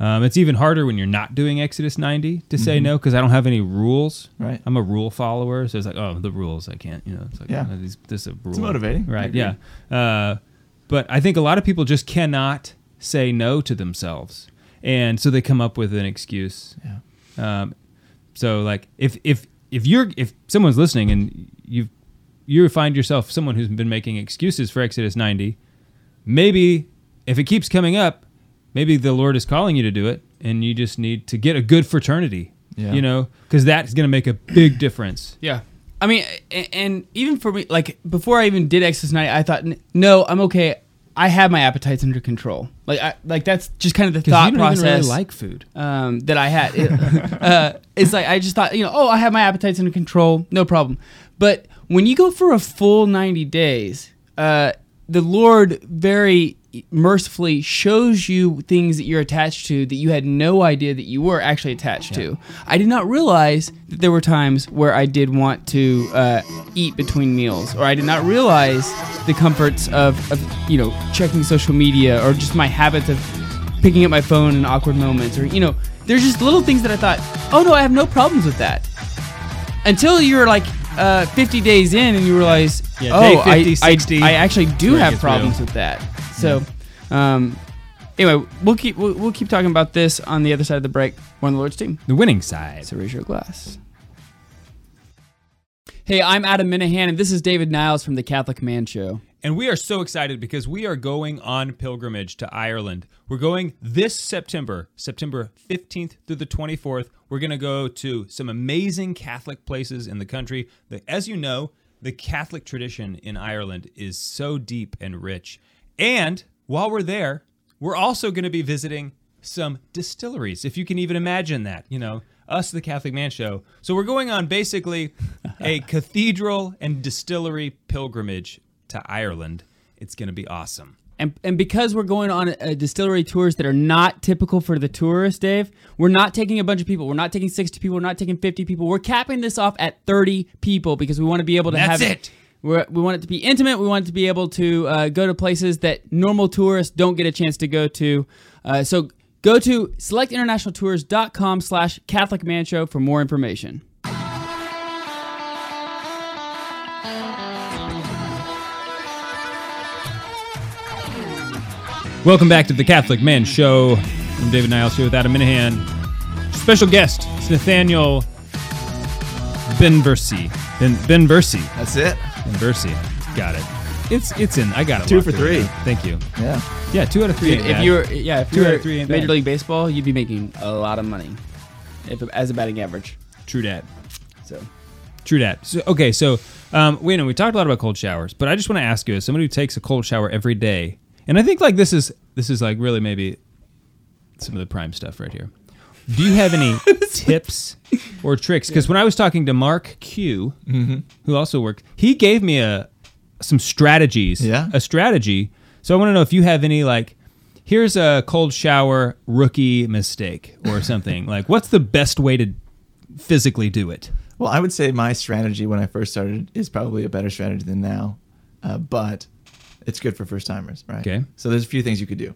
um, it's even harder when you're not doing Exodus 90 to say Mhm. no because I don't have any rules. Right. I'm a rule follower, so it's like, oh, the rules, I can't. You know, it's like, Yeah. oh, these, this is a rule. It's motivating. Right? Yeah. Uh, but I think a lot of people just cannot say no to themselves, and so they come up with an excuse. Yeah. Um, so like if if if you're if someone's listening and you you find yourself someone who's been making excuses for Exodus 90, maybe if it keeps coming up, maybe the Lord is calling you to do it, and you just need to get a good fraternity. Yeah. You know, because that is going to make a big difference. Yeah. I mean, and, and even for me, like before I even did Exodus night, I thought, no, I'm okay. I have my appetites under control. Like, I, like that's just kind of the thought you don't even process. really like food. um, that I had. It- [LAUGHS] uh, it's like I just thought, you know, oh, I have my appetites under control, no problem. But when you go for a full 90 days, uh, the Lord very mercifully shows you things that you're attached to that you had no idea that you were actually attached to. I did not realize that there were times where I did want to uh, eat between meals, or I did not realize the comforts of, of, you know, checking social media or just my habits of picking up my phone in awkward moments or you know there's just little things that i thought oh no i have no problems with that until you're like uh, 50 days in and you realize Yeah, oh day I- 50, I, 60, I, actually do have problems real. with that so um, anyway we'll keep we'll, we'll keep talking about this on the other side of the break we're on the lord's team The winning side. so raise your glass hey i'm adam Minihan and this is david niles from the catholic man show And we are so excited because we are going on pilgrimage to Ireland. We're going this September, September 15th through the 24th. We're going to go to some amazing Catholic places in the country. The, as you know, the Catholic tradition in Ireland is so deep and rich. And while we're there, we're also going to be visiting some distilleries, if you can even imagine that. You know, us, the Catholic Man Show. So we're going on basically a [LAUGHS] cathedral and distillery pilgrimage to Ireland. It's going to be awesome. And, and because we're going on uh, distillery tours that are not typical for the tourist, Dave, we're not taking a bunch of people. We're not taking 60 people. We're not taking 50 people. We're capping this off at 30 people because we want to be able to That's have it. We're, we want it to be intimate. We want it to be able to uh, go to places that normal tourists don't get a chance to go to. Uh, so go to selectinternationaltours.com slash Catholic Man Show for more information. Welcome back to the Catholic Man Show. I'm David Niles here with Adam Minihan. Special guest, it's Nathaniel Binversie. Ben Ben Versi. That's it. Benversi. Got it. It's it's in. I got it. Two for in. three. Thank you. Yeah. Yeah, two out of three. If, if you were, yeah, if Two you out were of three Major bad. League Baseball, you'd be making a lot of money if, as a batting average. True dat. So True that. So, okay, so um, we know we talked a lot about cold showers, but I just want to ask you, as somebody who takes a cold shower every day, and I think like this is this is like really maybe some of the prime stuff right here. Do you have any [LAUGHS] tips or tricks? Because when I was talking to Mark Q, Mhm. who also worked, he gave me a some strategies. Yeah. a strategy. So I want to know if you have any like. Here's a cold shower rookie mistake or something. [LAUGHS] like, what's the best way to physically do it? Well, I would say my strategy when I first started is probably a better strategy than now, uh, but it's good for first timers, right? Okay. So there's a few things you could do.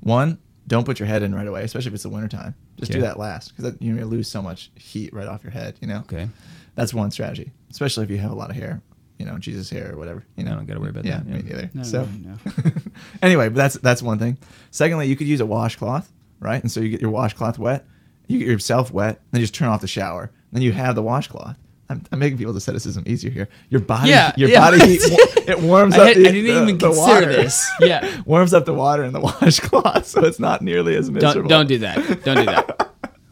One, don't put your head in right away, especially if it's the wintertime. Just do that last because you're going to lose so much heat right off your head, you know? Okay. That's one strategy, especially if you have a lot of hair, you know, Jesus hair or whatever. You know, I don't gotta worry about yeah, that, Me neither. No, so, no, [LAUGHS] anyway, but that's that's one thing. Secondly, you could use a washcloth, right? And so you get your washcloth wet, you get yourself wet, then you just turn off the shower, then you have the washcloth. I'm, I'm making people's asceticism easier here. Your body, Yeah, your yeah. body [LAUGHS] heat—it warms I up. had- the, I didn't the- even the consider water. this. Yeah. [LAUGHS] warms up the water in the [LAUGHS] washcloth, so it's not nearly as miserable. don't do that. Don't do that.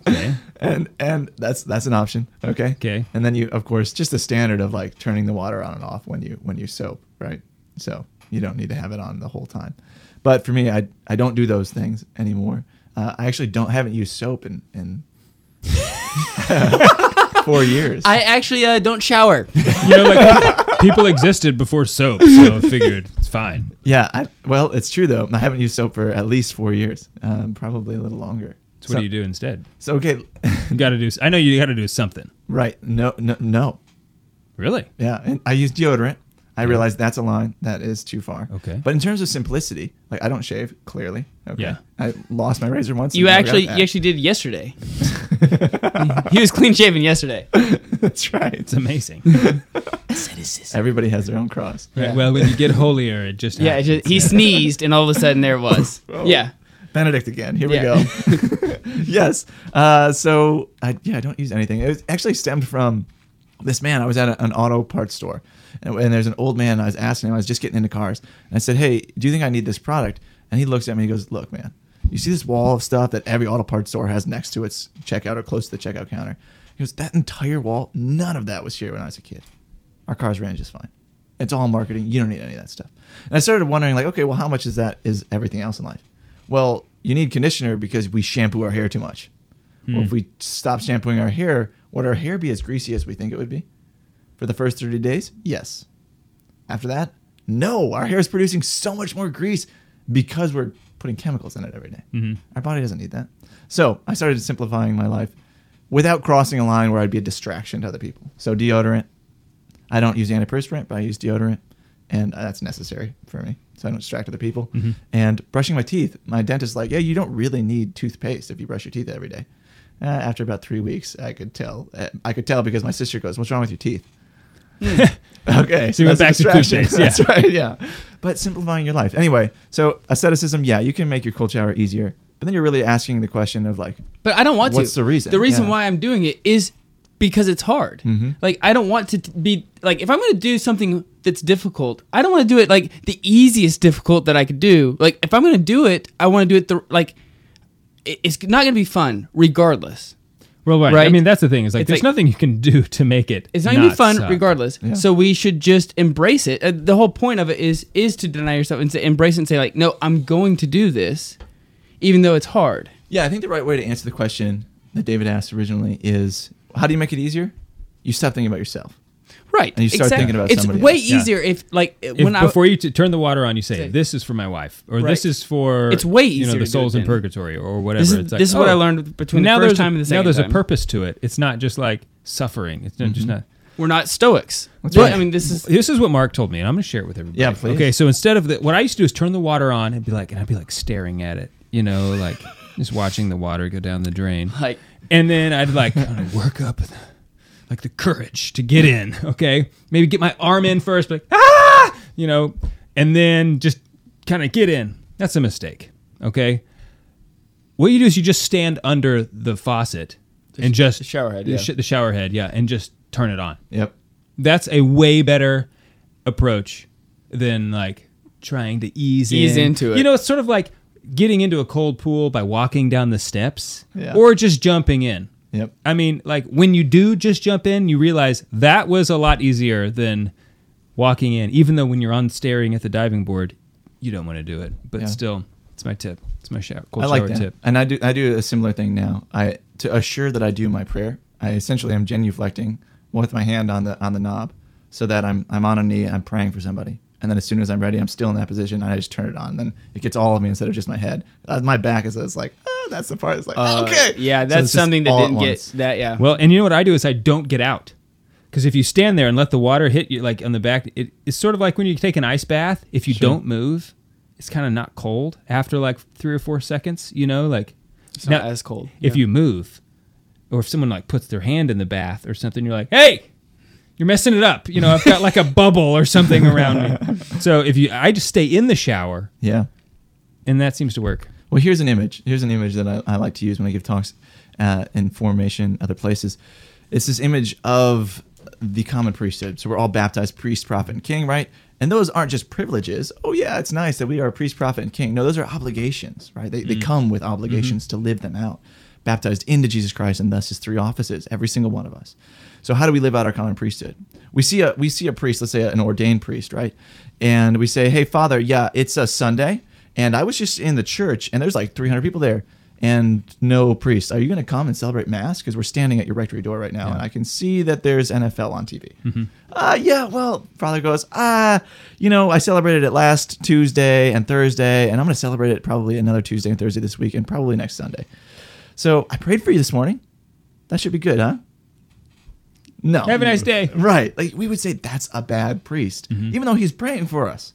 Okay. and and that's that's an option. Okay. Okay. And then you, of course, just the standard of like turning the water on and off when you when you soap, right? So you don't need to have it on the whole time. But for me, I I don't do those things anymore. Uh, I actually don't haven't used soap in in four years. I actually uh, don't shower. [LAUGHS] You know, like [LAUGHS] people existed before soap, so I figured it's fine. yeah. I, well, it's true though. I haven't used soap for at least four years, um, probably a little longer. So what do you do instead? So okay, You got to do. I know you got to do something. right? No, no, no. Really? Yeah, and I use deodorant. I realize that's a line that is too far. Okay. But in terms of simplicity, like I don't shave clearly. Okay. Yeah. I lost my razor once. You and never got actually you actually did yesterday. [LAUGHS] [LAUGHS] he was clean shaven yesterday. that's right. It's amazing. [LAUGHS] Everybody has their own cross. Right, Well, when you get holier, it just Yeah, it just, he sneezed and all of a sudden there it was. Yeah. Benedict again. Here Yeah. we go. yes. Uh, so I yeah, I don't use anything. It was actually stemmed from this man. I was at a, an auto parts store, and, and there's an old man. I was asking him. I was just getting into cars, and I said, "Hey, do you think I need this product?" And he looks at me. and He goes, "Look, man, you see this wall of stuff that every auto parts store has next to its checkout or close to the checkout counter." He goes, "That entire wall, none of that was here when I was a kid. Our cars ran just fine. It's all marketing. You don't need any of that stuff." And I started wondering, like, okay, well, how much is that? Is everything else in life? Well, you need conditioner because we shampoo our hair too much. Well, Hmm. if we stop shampooing our hair, would our hair be as greasy as we think it would be? For the first 30 days? Yes. After that? No. Our hair is producing so much more grease because we're putting chemicals in it every day. Mhm. Our body doesn't need that. So I started simplifying my life without crossing a line where I'd be a distraction to other people. So deodorant. I don't use antiperspirant, but I use deodorant, and that's necessary for me, so I don't distract other people. Mhm. And brushing my teeth, my dentist's like, yeah, you don't really need toothpaste if you brush your teeth every day. Uh, after about three weeks, I could tell. Uh, I could tell because my sister goes, "What's wrong with your teeth?" [LAUGHS] okay, So you went back to toothpaste, [LAUGHS] yeah. That's right. Yeah, but simplifying your life. Anyway, so asceticism, yeah, you can make your cold shower easier, but then you're really asking the question of like, But I don't want to. What's the reason? The reason Yeah. why I'm doing it is because it's hard. Mhm. Like I don't want to be like if I'm going to do something that's difficult, I don't want to do it like the easiest difficult that I could do. Like if I'm going to do it, I want to do it the like it's not going to be fun regardless. Well, right. I mean, that's the thing. Is like It's there's like- nothing you can do to make it. It's not going to be fun suck. regardless. Yeah. So we should just embrace it. Uh, the whole point of it is is to deny yourself and say embrace it and say like no, I'm going to do this even though it's hard. yeah, I think the right way to answer the question that David asked originally is, how do you make it easier? You stop thinking about yourself. Right. And you start exactly. thinking about it's somebody way else. Yeah. easier if like If when I before you t- turn the water on, you say, Say- "This is for my wife," or Right. "This is for It's way you know easier the souls in purgatory," or whatever. This is- it's like, this is what I oh, learned between the now first there's a- time and the same time. Now there's time. a purpose to it. It's not just like suffering. It's not just Mhm. not. we're not stoics. That's But, right. I mean, this is This is what Mark told me, and I'm going to share it with everybody. Yeah, please. Okay, so instead of the, what I used to do is turn the water on and be like, and I'd be like staring at it, you know, like [LAUGHS] just watching the water go down the drain. like and then I'd like [LAUGHS] kind of work up the, like the courage to get in. [LAUGHS] Okay, maybe get my arm in first, but like, ah, you know, and then just kind of get in. That's a mistake. Okay, what you do is you just stand under the faucet and just the shower head, the, yeah. sh- the shower head, yeah, and just turn it on. Yep. That's a way better approach than like trying to ease Ease in. into it. You know, it's sort of like getting into a cold pool by walking down the steps Yeah. or just jumping in. Yep. I mean, like when you do just jump in, you realize that was a lot easier than walking in. Even though when you're on staring at the diving board, you don't want to do it. But Yeah. still, it's my tip. It's my shower, cold I like shower that, tip. and I do I do a similar thing now. I to assure that I do my prayer. I essentially am genuflecting with my hand on the on the knob, so that I'm I'm on a knee and I'm praying for somebody. And then as soon as I'm ready, I'm still in that position. And I just turn it on. Then it gets all of me instead of just my head. Uh, my back is it's like oh, that's the part. It's like Uh, okay, yeah, that's it's just something that didn't get that. Yeah. Well, and you know what I do is I don't get out. Because if you stand there and let the water hit you like on the back, it, it's sort of like when you take an ice bath. If you Sure. don't move, it's kind of not cold after like three or four seconds. You know, like It's not as cold. If Yeah. you move, or if someone like puts their hand in the bath or something, you're like, hey, you're messing it up. You know, I've got like a bubble or something around me. [LAUGHS] So if you, I just stay in the shower. Yeah. And that seems to work. Well, here's an image. Here's an image that I, I like to use when I give talks uh, in formation, other places. It's this image of the common priesthood. So we're all baptized priest, prophet, and king, right? And those aren't just privileges. Oh, yeah, it's nice that we are a priest, prophet, and king. No, those are obligations, right? They, they Mm. come with obligations to live them out. Baptized into Jesus Christ and thus his three offices, every single one of us. So how do we live out our common priesthood? We see a we see a priest, let's say an ordained priest, right? And we say, "Hey, Father, yeah, it's a Sunday, and I was just in the church, and there's like 300 people there, and no priest. Are you going to come and celebrate mass? Because we're standing at your rectory door right now, and I can see that there's NFL on TV. Uh, yeah, well, Father goes, ah, you know, I celebrated it last Tuesday and Thursday, and I'm going to celebrate it probably another Tuesday and Thursday this week, and probably next Sunday. So I prayed for you this morning. That should be good, huh? No. Have a nice day. Right. Like we would say that's a bad priest, even though he's praying for us.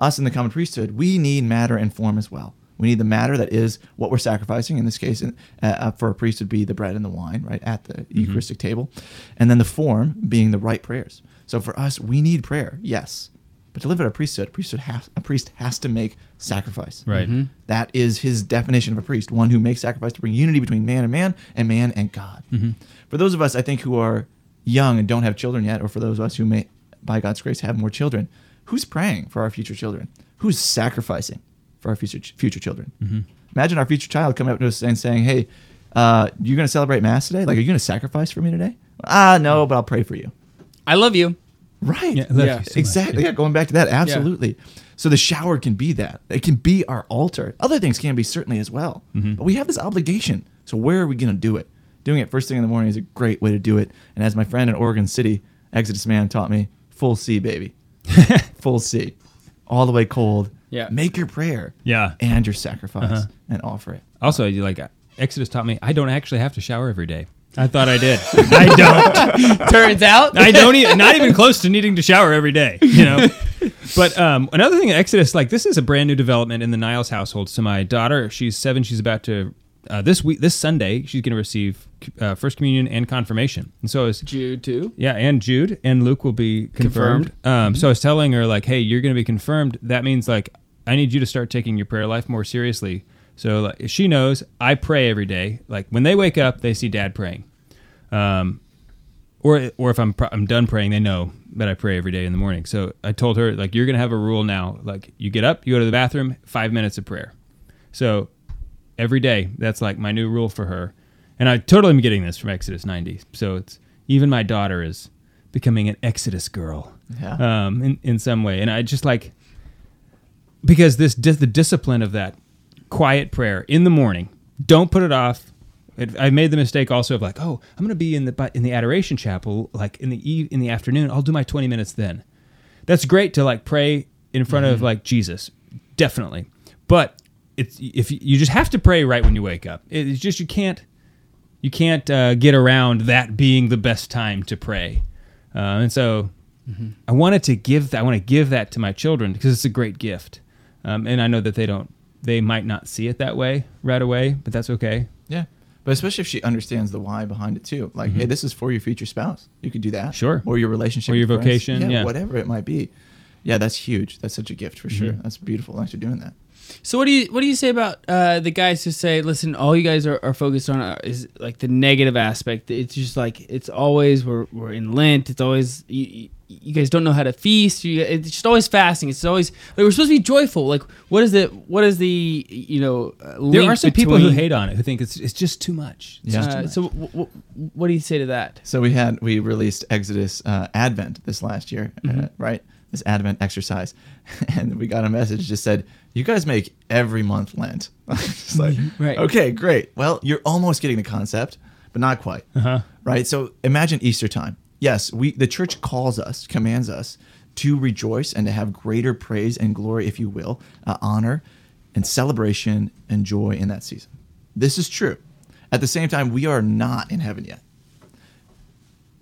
Us in the common priesthood, we need matter and form as well. We need the matter that is what we're sacrificing. In this case, uh, uh, for a priest would be the bread and the wine, right, at the Eucharistic table, and then the form being the right prayers. So for us, we need prayer, yes, but to live in a priesthood, a priesthood has, a priest has to make sacrifice. Right. Mhm. That is his definition of a priest: one who makes sacrifice to bring unity between man and man, and man and God. Mhm. For those of us, I think, who are young and don't have children yet, or for those of us who may, by God's grace, have more children, who's praying for our future children? Who's sacrificing for our future future children? Mhm. Imagine our future child coming up to us and saying, "Hey, uh, you're going to celebrate Mass today? Like, are you going to sacrifice for me today?" Ah, no, but I'll pray for you. I love you. Right. Yeah, I love you so exactly. yeah. Yeah, going back to that, absolutely. So the shower can be that. It can be our altar. Other things can be certainly as well. Mhm. But we have this obligation. So where are we going to do it? Doing it first thing in the morning is a great way to do it. And as my friend in Oregon City, Exodus Man, taught me, full C, baby. [LAUGHS] full C. All the way cold. Yeah. Make your prayer. Yeah. And your sacrifice Uh-huh. and offer it. Also, you like Exodus taught me I don't actually have to shower every day. I thought I did. [LAUGHS] I don't. [LAUGHS] Turns out I don't. Even, not even close to needing to shower every day. You know. [LAUGHS] But um, another thing, Exodus, like this is a brand new development in the Niles household. So my daughter, she's seven. She's about to uh, this week, this Sunday, she's going to receive uh, first communion and confirmation. And so is Jude too. Yeah, and Jude and Luke will be confirmed. Confirmed. Um, So I was telling her like, hey, you're going to be confirmed. That means like I need you to start taking your prayer life more seriously. So like, she knows I pray every day. Like when they wake up, they see Dad praying. Um, or or if I'm I'm done praying, they know that I pray every day in the morning. So I told her like you're gonna have a rule now. Like you get up, you go to the bathroom, five minutes of prayer. So every day, that's like my new rule for her. And I totally am getting this from Exodus 90. So it's even my daughter is becoming an Exodus girl, Yeah. um, in in some way. And I just like because this the discipline of that quiet prayer in the morning. Don't put it off. It, I made the mistake also of like, oh, I'm going to be in the but in the adoration chapel like in the eve in the afternoon. I'll do my 20 minutes then. That's great to like pray in front of Mhm. like Jesus, definitely. But it's if you, you just have to pray right when you wake up. It's just you can't you can't uh, get around that being the best time to pray. Uh, and so I wanted to give that, I want to give that to my children because it's a great gift. Um, and I know that they don't, they might not see it that way right away, but that's okay. Yeah. But especially if she understands the why behind it too. Like, hey, Mhm. this is for your future spouse. You could do that. Sure. Or your relationship. Or your with friends. vocation, yeah. Whatever it might be. Yeah, that's huge. That's such a gift for sure. Mhm. That's beautiful. Thanks for doing that. So what do you what do you say about uh, the guys who say, listen, all you guys are, are focused on uh, is like the negative aspect. It's just like it's always we're we're in Lent. It's always you, you- you guys don't know how to feast. You, it's just always fasting. It's always like we're supposed to be joyful. Like what is the what is the you know? Uh, There are some people who hate on it, who think it's it's just too much. It's Yeah. just too Uh, much. so w- w- what do you say to that? So we had we released Exodus uh, Advent this last year, uh, Mhm. right? This Advent exercise, [LAUGHS] and we got a message just said, "You guys make every month Lent." [LAUGHS] Just like, [LAUGHS] Right. okay, great. Well, you're almost getting the concept, but not quite, Uh-huh. right? So imagine Easter time. Yes, we the church calls us, commands us to rejoice and to have greater praise and glory, if you will, uh, honor and celebration and joy in that season. This is true. At the same time, we are not in heaven yet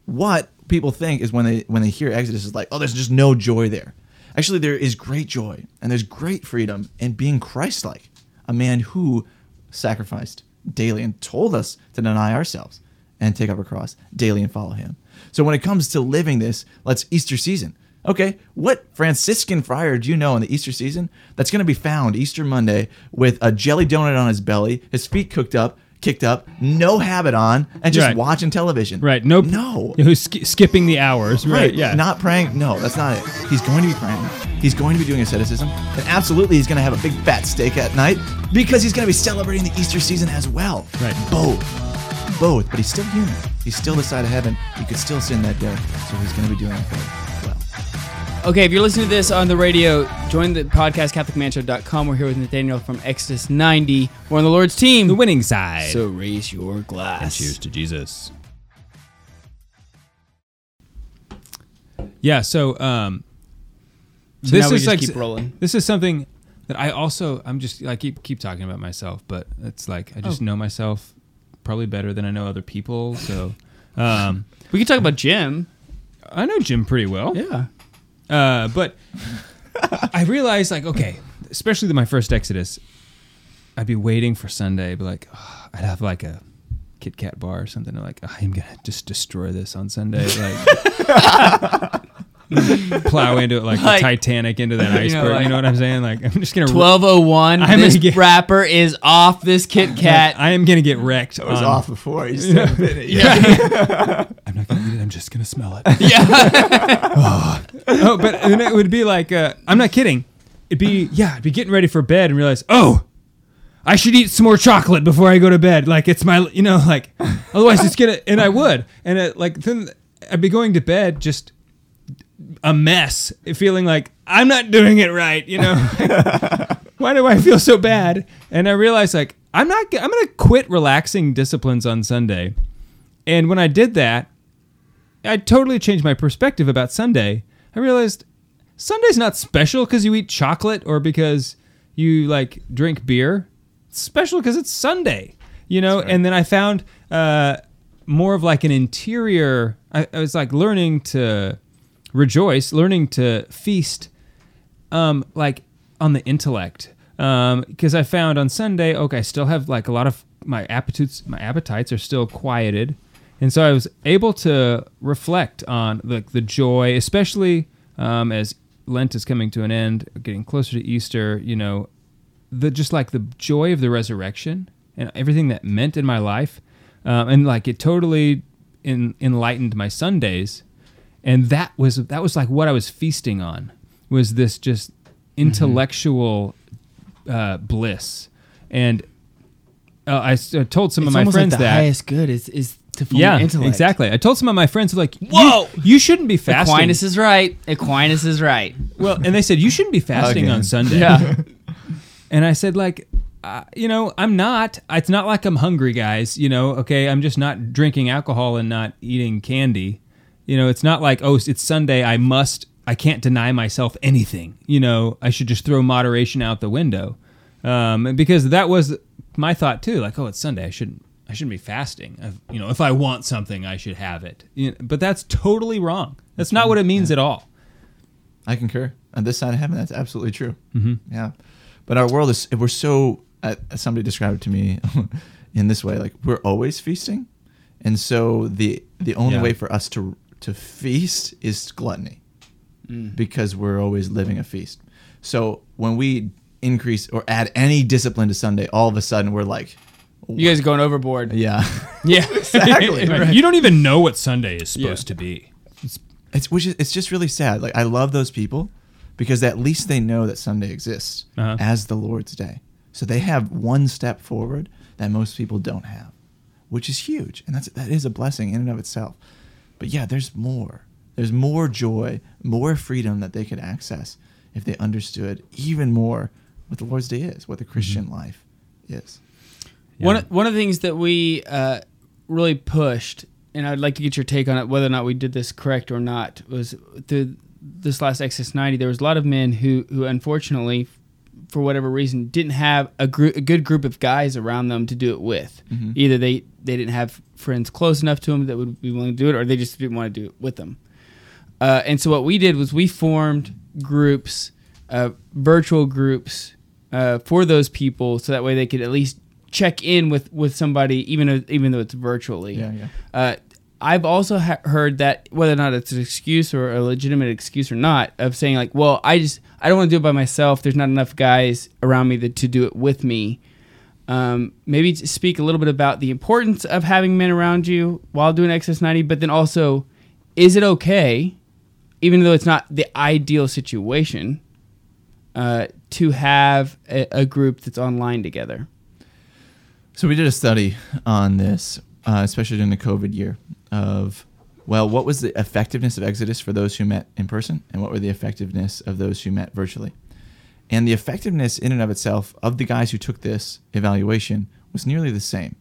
what people think is when they when they hear Exodus is like, oh, there's just no joy there. Actually, there is great joy and there's great freedom in being Christ-like, a man who sacrificed daily and told us to deny ourselves and take up a cross daily and follow him. So when it comes to living this, let's Easter season. Okay, what Franciscan friar do you know in the Easter season that's going to be found Easter Monday with a jelly donut on his belly, his feet cooked up, kicked up, no habit on, and just Right. watching television? Right. No. No. Who's sk- skipping the hours? Right. Yeah. Not praying. No, that's not it. He's going to be praying. He's going to be doing asceticism. And absolutely, he's going to have a big fat steak at night because he's going to be celebrating the Easter season as well. Right. Both. Both. But he's still human. He's still the side of heaven. He could still sin that day. So he's going to be doing it well. Okay, if you're listening to this on the radio, join the podcast CatholicManShow.com. We're here with Nathaniel from Exodus 90. We're on the Lord's team. the winning side. So raise your glass. And cheers to Jesus. Yeah. So, um, So now we just keep rolling. This is something that I also I'm just I keep keep talking about myself, but it's like I just Oh. know myself probably better than I know other people. So, [LAUGHS] um, we can talk about Jim. I know Jim pretty well. Yeah. Uh, but I realized, like, okay, especially my first Exodus, I'd be waiting for Sunday, be like, oh, I'd have like a Kit Kat bar or something. I'm like, "Oh, I'm gonna just destroy this on Sunday, like [LAUGHS] [LAUGHS] [LAUGHS] plow into it like, Like, the Titanic into that you know, iceberg. You know, like- what I'm saying? Like, I'm just gonna 1201. I'm this gonna get- wrapper is off this Kit [LAUGHS] Kat. I am gonna get wrecked. It was on- off before. You [LAUGHS] just haven't been it Yeah. yet. I'm not gonna eat it. I'm just gonna smell it. Yeah. oh. Oh, but then it would be like, uh, I'm not kidding. It'd be yeah, I'd be getting ready for bed and realize, oh, I should eat some more chocolate before I go to bed. Like it's my, you know, like otherwise it's gonna. And I would, and it, like then I'd be going to bed just a mess, feeling like I'm not doing it right. You know, [LAUGHS] why do I feel so bad? And I realized like I'm not. I'm gonna quit relaxing disciplines on Sunday. And when I did that, I totally changed my perspective about Sunday. I realized Sunday's not special because you eat chocolate or because you like drink beer. It's special because it's Sunday, you know. And then I found uh, more of like an interior. I, I was like learning to rejoice, learning to feast, um, like on the intellect. Because I found on Sunday, okay, I still have like a lot of my appetites. My appetites are still quieted, and so I was able to reflect on like the joy, especially um, as Lent is coming to an end, getting closer to Easter. You know, the just like the joy of the resurrection and everything that meant in my life, um, and like it totally in, enlightened my Sundays, and that was that was like what I was feasting on was this just intellectual uh, bliss, and uh, I s- uh, told some It's of my friends like the that highest good is is to form yeah, intellect. exactly. I told some of my friends like, Whoa! you, you shouldn't be fasting. Aquinas is right. Aquinas is right. Well, and they said you shouldn't be [LAUGHS] fasting Again. on Sunday. Yeah. [LAUGHS] and I said like, uh, you know, I'm not. It's not like I'm hungry, guys. You know, okay, I'm just not drinking alcohol and not eating candy. You know, it's not like oh, it's Sunday. I must. I can't deny myself anything. You know, I should just throw moderation out the window. Um, because that was my thought too. Like, oh, it's Sunday. I shouldn't. I shouldn't be fasting. I've, you know, if I want something, I should have it. You know, but that's totally wrong. That's not what it means at all. I concur. On this side of heaven, that's absolutely true. Mhm. Yeah. But our world is, we're so, uh, somebody described it to me [LAUGHS] in this way like, we're always feasting. And so the the only Yeah. way for us to to feast is gluttony Mm. because we're always living a feast. So when we increase or add any discipline to Sunday, all of a sudden we're like, You guys are going overboard. yeah. [LAUGHS] Yeah. [LAUGHS] exactly. Right. [LAUGHS] right. You don't even know what Sunday is supposed Yeah. to be. It's, It's which is it's just really sad. Like I love those people because at least they know that Sunday exists Uh-huh. as the Lord's day. So they have one step forward that most people don't have, which is huge, and that's that is a blessing in and of itself. But yeah, there's more. There's more joy, more freedom that they could access if they understood even more what the Lord's day is, what the Christian life is. One of, one of the things that we uh, really pushed, and I'd like to get your take on it, whether or not we did this correct or not, was through this last Exodus 90. There was a lot of men who, who unfortunately, for whatever reason, didn't have a, group, a good group of guys around them to do it with. Mhm. Either they, they didn't have friends close enough to them that would be willing to do it, or they just didn't want to do it with them. Uh, and so what we did was we formed groups, uh, virtual groups, uh, for those people, so that way they could at least check in with with somebody, even though, even though it's virtually. Yeah, yeah. I've also ha- heard that whether or not it's an excuse or a legitimate excuse or not, of saying like, well, I just I don't want to do it by myself. There's not enough guys around me that, to do it with me. Um, maybe speak a little bit about the importance of having men around you while doing XS90, but then also, is it okay, even though it's not the ideal situation, uh, to have a, a group that's online together? So we did a study on this, uh, especially during the COVID year, of well, what was the effectiveness of Exodus for those who met in person, and what were the effectiveness of those who met virtually? And the effectiveness in and of itself of the guys who took this evaluation was nearly the same.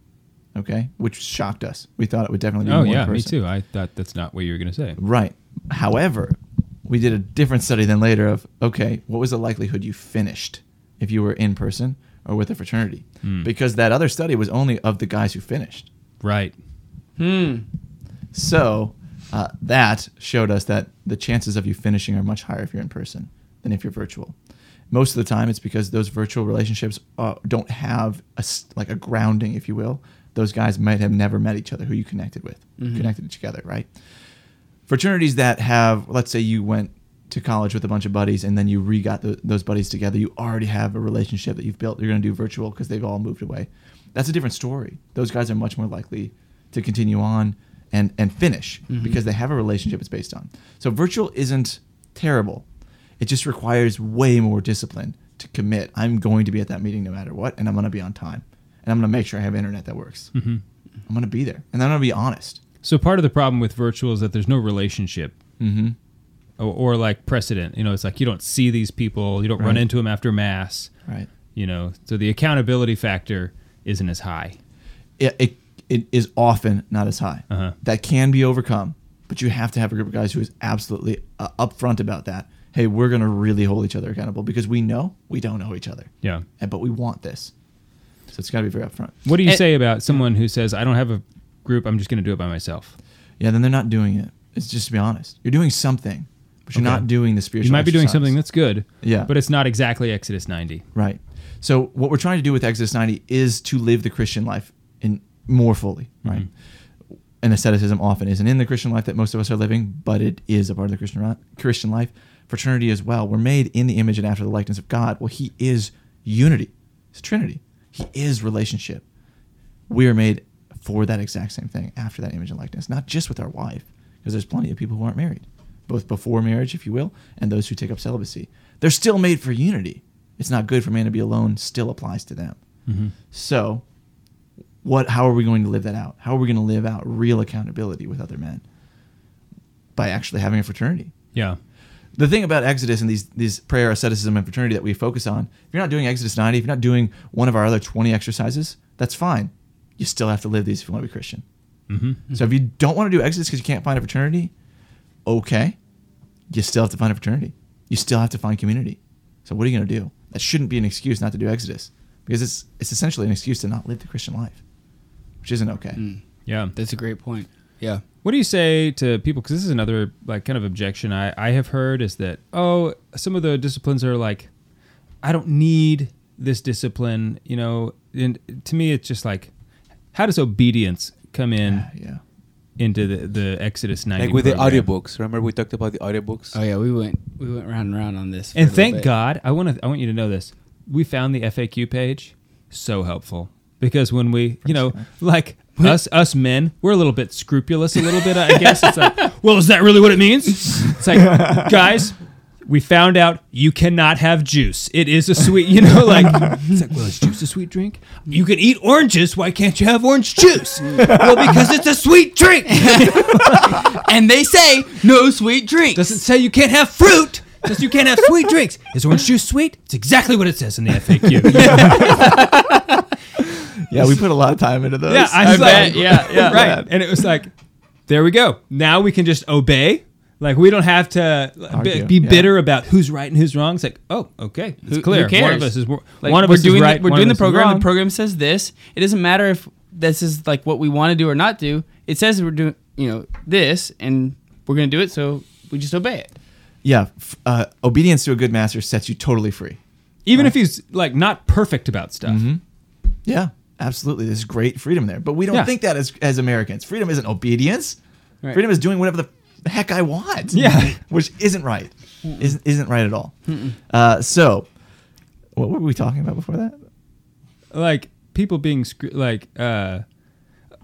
Okay, which shocked us. We thought it would definitely be Oh more Oh yeah, in me too. I thought that's not what you were going to say. Right. However, we did a different study then later of okay, what was the likelihood you finished if you were in person or with a fraternity? Hmm. Because that other study was only of the guys who finished. Right. Hmm. So uh, that showed us that the chances of you finishing are much higher if you're in person than if you're virtual. Most of the time, it's because those virtual relationships uh, don't have a like a grounding, if you will. Those guys might have never met each other who you connected with, Mhm. connected together, right? Fraternities that have, let's say, you went to college with a bunch of buddies and then you re-got the, those buddies together. You already have a relationship that you've built. You're going to do virtual because they've all moved away. That's a different story. Those guys are much more likely to continue on and and finish Mhm. because they have a relationship it's based on. So virtual isn't terrible. It just requires way more discipline to commit. I'm going to be at that meeting no matter what, and I'm going to be on time, and I'm going to make sure I have internet that works. Mhm. I'm going to be there, and I'm going to be honest. So part of the problem with virtual is that there's no relationship. Mhm. Or, or like precedent. You know, it's like you don't see these people, you don't run into them after mass. Right. You know, so the accountability factor isn't as high. It it, it is often not as high. Uh-huh. That can be overcome, but you have to have a group of guys who is absolutely uh, upfront about that. Hey, we're going to really hold each other accountable because we know we don't know each other. Yeah. And, but we want this, so it's got to be very upfront. What do you And- say about someone who says, I don't have a group, I'm just going to do it by myself? Yeah, then they're not doing it. It's just to be honest. You're doing something, but you're Okay. not doing the spiritual. You might be doing something that's good, Yeah. but it's not exactly Exodus 90. Right. So what we're trying to do with Exodus 90 is to live the Christian life in more fully, right? And asceticism often isn't in the Christian life that most of us are living, but it is a part of the Christian Christian life. Fraternity as well. We're made in the image and after the likeness of God. Well, He is unity. It's Trinity. He is relationship. We are made for that exact same thing after that image and likeness, not just with our wife, because there's plenty of people who aren't married, both before marriage, if you will, and those who take up celibacy. They're still made for unity. It's not good for man to be alone, still applies to them. Mhm. So, what? How are we going to live that out? How are we going to live out real accountability with other men? By actually having a fraternity. Yeah. The thing about Exodus and these these prayer, asceticism, and fraternity that we focus on, if you're not doing Exodus 90, if you're not doing one of our other 20 exercises, that's fine. You still have to live these if you want to be Christian. Mhm. So if you don't want to do Exodus because you can't find a fraternity, okay, you still have to find a fraternity. You still have to find community. So what are you going to do? That shouldn't be an excuse not to do Exodus because it's it's essentially an excuse to not live the Christian life, which isn't okay. Mm. Yeah. That's a great point. Yeah. What do you say to people? Because this is another like kind of objection I, I have heard is that oh some of the disciplines are like I don't need this discipline. You know, and to me it's just like how does obedience come in? Yeah. Into the, the Exodus 90 Like with the program? audiobooks. Remember we talked about the audiobooks? Oh yeah, we went we went round and round on this. for And little thank bit. God, I want to I want you to know this. We found the FAQ page so helpful because when we, you know, like us us men, we're a little bit scrupulous, a little bit. I [LAUGHS] guess it's like, well, is that really what it means? It's like, [LAUGHS] guys, we found out you cannot have juice. It is a sweet, you know, like [LAUGHS] it's like, well, is juice a sweet drink? You can eat oranges. Why can't you have orange juice? well, because it's a sweet drink. and they say no sweet drinks. Doesn't say you can't have fruit. It Says you can't have sweet drinks. Is orange juice sweet? It's exactly what it says in the FAQ. Yeah, we put a lot of time into those. Yeah, I, was like, bet. Yeah, yeah. [LAUGHS] right. And it was like, there we go. Now we can just obey. Like we don't have to be, Argue, be yeah. bitter about who's right and who's wrong. It's like, oh, okay, it's Who- clear. Who cares? One of us is Like, one of we're us doing is right. The, we're doing the program. The program says this. It doesn't matter if this is like what we want to do or not do. It says we're doing, you know, this, and we're gonna do it. So we just obey it. Yeah, uh, obedience to a good master sets you totally free. Even if he's like not perfect about stuff. Mm-hmm. Yeah, absolutely. There's great freedom there, but we don't Yeah. think that as as Americans. Freedom isn't obedience. Right. Freedom is doing whatever the heck I want. Yeah. [LAUGHS] which isn't right. Isn't isn't right at all. Uh, so, what were we talking about before that? like people being scr- like uh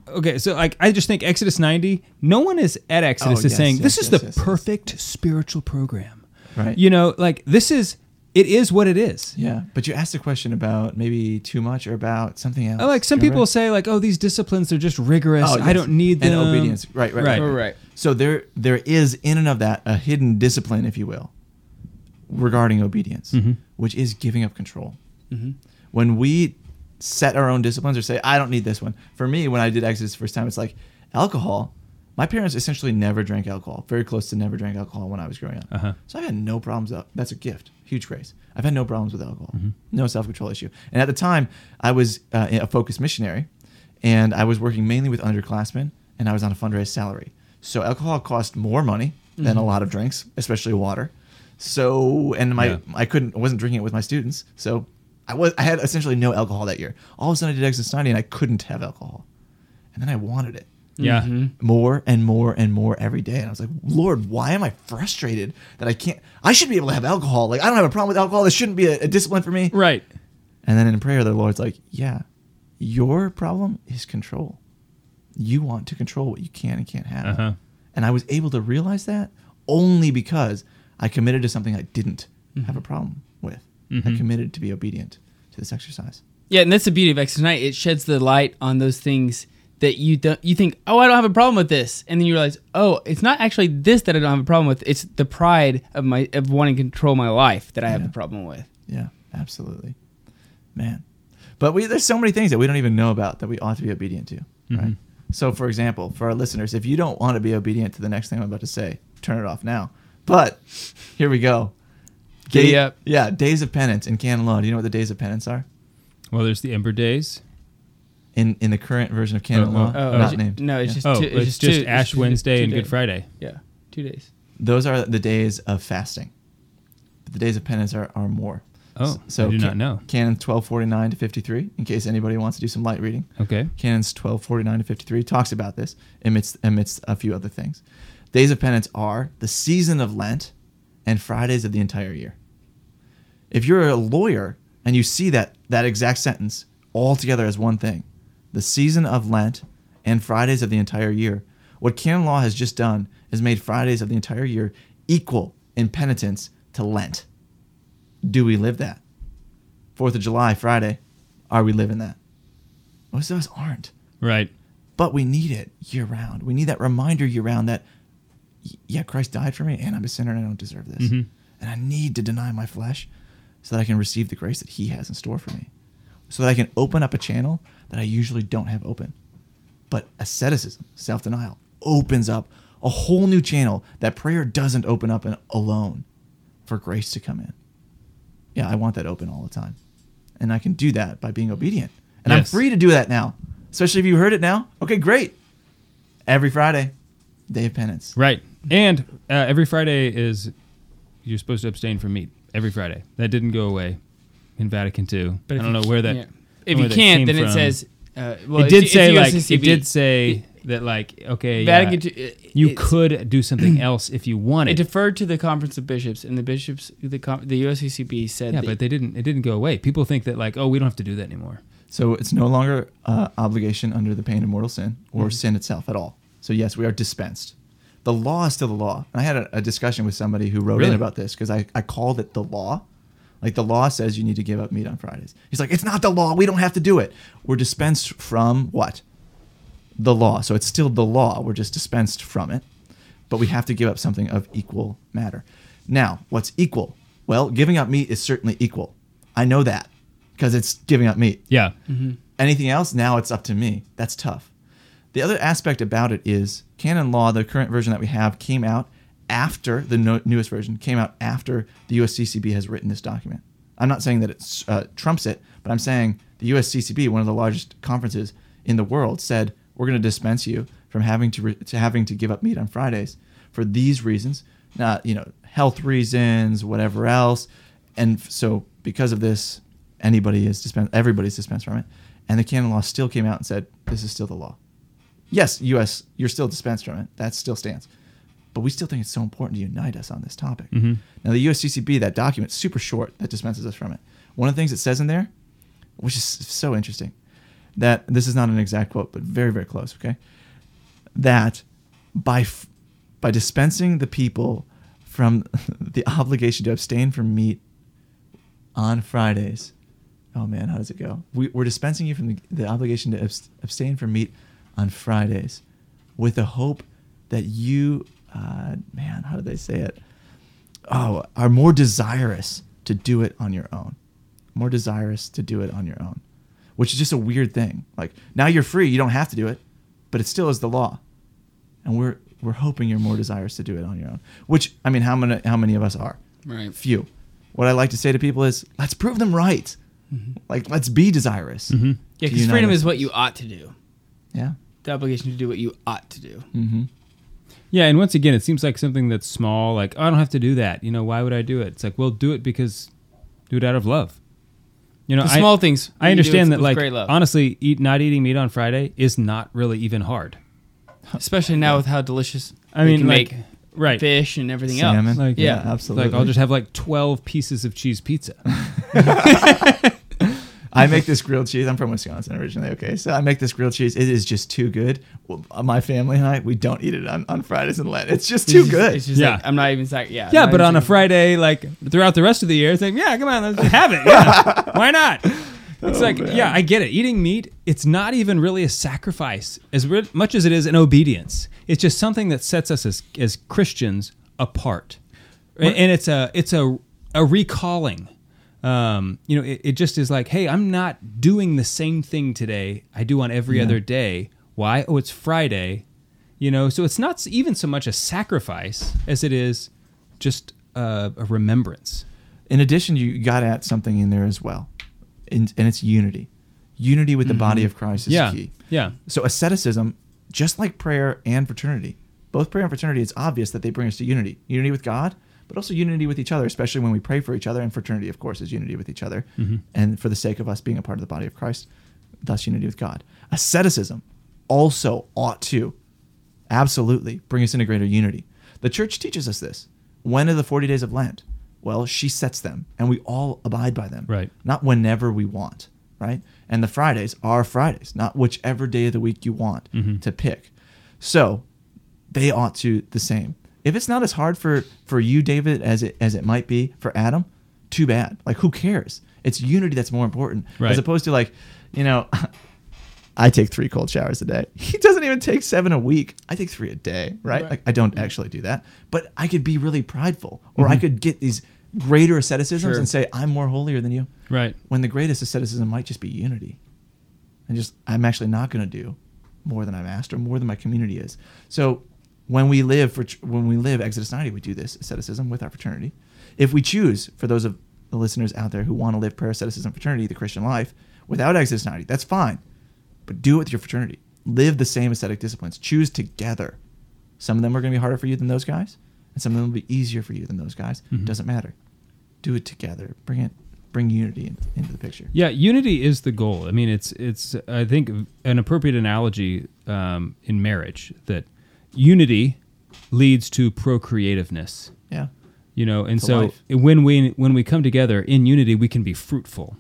okay so like i just think exodus 90 no one is at exodus Oh, is yes, saying yes, this is yes, the yes, yes. perfect spiritual program Right. you know like this is it is what it is Yeah, but you asked a question about maybe too much or about something else. Uh, like some Remember? people say like oh these disciplines are just rigorous Oh, i don't need them and obedience. Right, right, right, Right. Right. So there, there is in and of that a hidden discipline, if you will, regarding obedience, Mm-hmm. which is giving up control. When we set our own disciplines or say, "I don't need this one," for me, when I did Exodus the first time, it's like alcohol. My parents essentially never drank alcohol, very close to never drank alcohol when I was growing up. Uh-huh. So I had no problems. Up. That's a gift, huge grace. I've had no problems with alcohol, Mm-hmm. no self control issue. And at the time, I was uh, a focused missionary, and I was working mainly with underclassmen, and I was on a fundraised salary. So alcohol cost more money than a lot of drinks, especially water. So and my Yeah. I couldn't I wasn't drinking it with my students. So I was I had essentially no alcohol that year. All of a sudden I did Exodus 90 and I couldn't have alcohol. And then I wanted it yeah mm-hmm. more and more and more every day. And I was like, Lord, why am I frustrated that I can't? I should be able to have alcohol. Like, I don't have a problem with alcohol. This shouldn't be a, a discipline for me. right And then in prayer, the Lord's like, Yeah, your problem is control. You want to control what you can and can't have. Uh-huh. And I was able to realize that only because I committed to something I didn't mm-hmm. have a problem with. I mm-hmm. committed to be obedient to this exercise. Yeah, and that's the beauty of Exodus 90. It sheds the light on those things that you don't, you think, oh, I don't have a problem with this, and then you realize, oh, it's not actually this that I don't have a problem with. It's the pride of my of wanting to control my life that I have Yeah. a problem with. Yeah, absolutely, man. But we there's so many things that we don't even know about that we ought to be obedient to, right? Mm-hmm. So, for example, for our listeners, if you don't want to be obedient to the next thing I'm about to say, turn it off now. But here we go. Giddy Day- up. Yeah, days of penance in canon law. Do you know what the days of penance are? well there's the ember days In in the current version of canon Oh, law, oh, Oh, not it's- named. No, it's Yeah. just oh two, it's, it's just, just two- ash two- wednesday two and good friday Yeah, two days. Those are the days of fasting. But the days of penance are, are more. Oh, I do not know. Canon 1249 to 53, in case anybody wants to do some light reading. okay Canons 1249 to 53 talks about this amidst, amidst a few other things. Days of penance are the season of Lent and Fridays of the entire year. If you're a lawyer and you see that, that exact sentence all together as one thing, the season of Lent and Fridays of the entire year, what canon law has just done is made Fridays of the entire year equal in penitence to Lent. Do we live that? Fourth of July, Friday, are we living that? Most of us aren't. right But we need it year round. We need that reminder year round that, yeah, Christ died for me and I'm a sinner and I don't deserve this. Mhm. And I need to deny my flesh so that I can receive the grace that He has in store for me. So that I can open up a channel that I usually don't have open. But asceticism, self denial, opens up a whole new channel that prayer doesn't open up alone for grace to come in. Yeah, I want that open all the time. And I can do that by being obedient. And I'm free to do that now. Especially if you heard it now. Okay, great. Every Friday, day of penance. Right. And uh, every Friday is you're supposed to abstain from meat every Friday. That didn't go away in Vatican II. But I don't you- know where that. yeah. If you can't, came then it says, uh, well, it did it's say like it did say that like okay Vatican yeah, II, it- you could do something [CLEARS THROAT] else if you wanted. It deferred to the Conference of Bishops, and the bishops, the the USCCB said, yeah, that- but they didn't. It didn't go away. People think that like oh we don't have to do that anymore. So it's no longer uh, obligation under the pain of mortal sin or Mm-hmm. Mhm. sin itself at all. So yes, we are dispensed. The law is still the law. And I had a, a discussion with somebody who wrote Really? in about this because I, I called it the law. Like the law says you need to give up meat on Fridays. He's like, it's not the law. We don't have to do it. We're dispensed from what? The law. So it's still the law. We're just dispensed from it. But we have to give up something of equal matter. Now, what's equal? Well, giving up meat is certainly equal. I know that because it's giving up meat. Yeah. Mm-hmm. Anything else? Now it's up to me. That's tough. The other aspect about it is canon law, the current version that we have, came out after the no- newest version came out after the USCCB has written this document. I'm not saying that it uh, trumps it, but I'm saying the USCCB, one of the largest conferences in the world, said we're going to dispense you from having to, re- to having to give up meat on Fridays for these reasons, not you know health reasons, whatever else, and so because of this, anybody is dispensed, everybody's dispensed from it, and the canon law still came out and said this is still the law. Yes, U.S., you're still dispensed from it. That still stands. But we still think it's so important to unite us on this topic. Mhm. Now, the USCCB, that document, super short, that dispenses us from it. One of the things it says in there, which is so interesting, that this is not an exact quote, but very, very close, okay? That by, f- by dispensing the people from [LAUGHS] the obligation to abstain from meat on Fridays, oh man, how does it go? We, we're dispensing you from the, the obligation to abs- abstain from meat on Fridays with the hope that you, uh, man, how do they say it? Oh, are more desirous to do it on your own. More desirous to do it on your own, which is just a weird thing. Like now you're free, you don't have to do it, but it still is the law. And we're we're hoping you're more desirous to do it on your own. Which I mean, how many how many of us are? Right. Few. What I like to say to people is, let's prove them right. Like let's be desirous. Yeah, because freedom is what you ought to do. Yeah. The obligation to do what you ought to do. Mm-hmm. Yeah, and once again, it seems like something that's small. Like, oh, I don't have to do that. You know, why would I do it? It's like, well, do it because do it out of love. You know, The I- small things I understand with- that, with like, great love. honestly, eat not eating meat on Friday is not really even hard. Especially now with how delicious I mean, can like, make right, fish and everything Salmon. else. Like, Yeah, absolutely. Like, I'll just have like twelve pieces of cheese pizza. [LAUGHS] [LAUGHS] I make this grilled cheese. I'm from Wisconsin originally. Okay, so I make this grilled cheese. It is just too good. Well, uh, my family and I, we don't eat it on, on Fridays and Lent. It's just too It's just- good. It's just Yeah. like, I'm not even saying, yeah. yeah, but on a Friday, like throughout the rest of the year, it's like, yeah, come on, let's just have it. Yeah, [LAUGHS] why not? It's Oh, like, man. yeah, I get it. Eating meat, it's not even really a sacrifice as re- much as it is an obedience. It's just something that sets us as as Christians apart, and and it's a it's a a recalling. Um, you know, it, it just is like, hey, I'm not doing the same thing today I do on every Yeah. other day. Why? Oh, it's Friday. You know, so it's not even so much a sacrifice as it is just a, a remembrance. In addition, you got at something in there as well, and, and it's unity. Unity with the body of Christ is Yeah, key. yeah. So asceticism, just like prayer and fraternity, both prayer and fraternity, it's obvious that they bring us to unity. Unity with God, but also unity with each other, especially when we pray for each other. And fraternity, of course, is unity with each other. Mhm. And for the sake of us being a part of the body of Christ, thus unity with God. Asceticism also ought to absolutely bring us into greater unity. The church teaches us this. When are the 40 days of Lent? Well, she sets them, and we all abide by them. Right. Not whenever we want, right? And the Fridays are Fridays, not whichever day of the week you want Mhm. to pick. So they ought to the same. If it's not as hard for for you, David, as it as it might be for Adam, too bad. Like who cares? It's unity that's more important, Right. as opposed to like, you know, [LAUGHS] I take three cold showers a day. He doesn't even take seven a week. I take three a day, right? Right. Like I don't actually do that, but I could be really prideful, or I Mhm. could get these greater asceticisms Sure. and say I'm more holier than you. Right. When the greatest asceticism might just be unity, and just I'm actually not going to do more than I'm asked or more than my community is. So when we live for when we live Exodus 90, we do this asceticism with our fraternity. If we choose, for those of the listeners out there who want to live prayer, asceticism, fraternity, the Christian life, without Exodus 90, that's fine. But do it with your fraternity. Live the same ascetic disciplines. Choose together. Some of them are going to be harder for you than those guys, and some of them will be easier for you than those guys. Mhm. Doesn't matter. Do it together. Bring it. Bring unity in, into the picture. Yeah, unity is the goal. I mean, it's it's I think an appropriate analogy um, in marriage that unity leads to procreativeness. Yeah. You know, and To so when we when we come together in unity, we can be fruitful.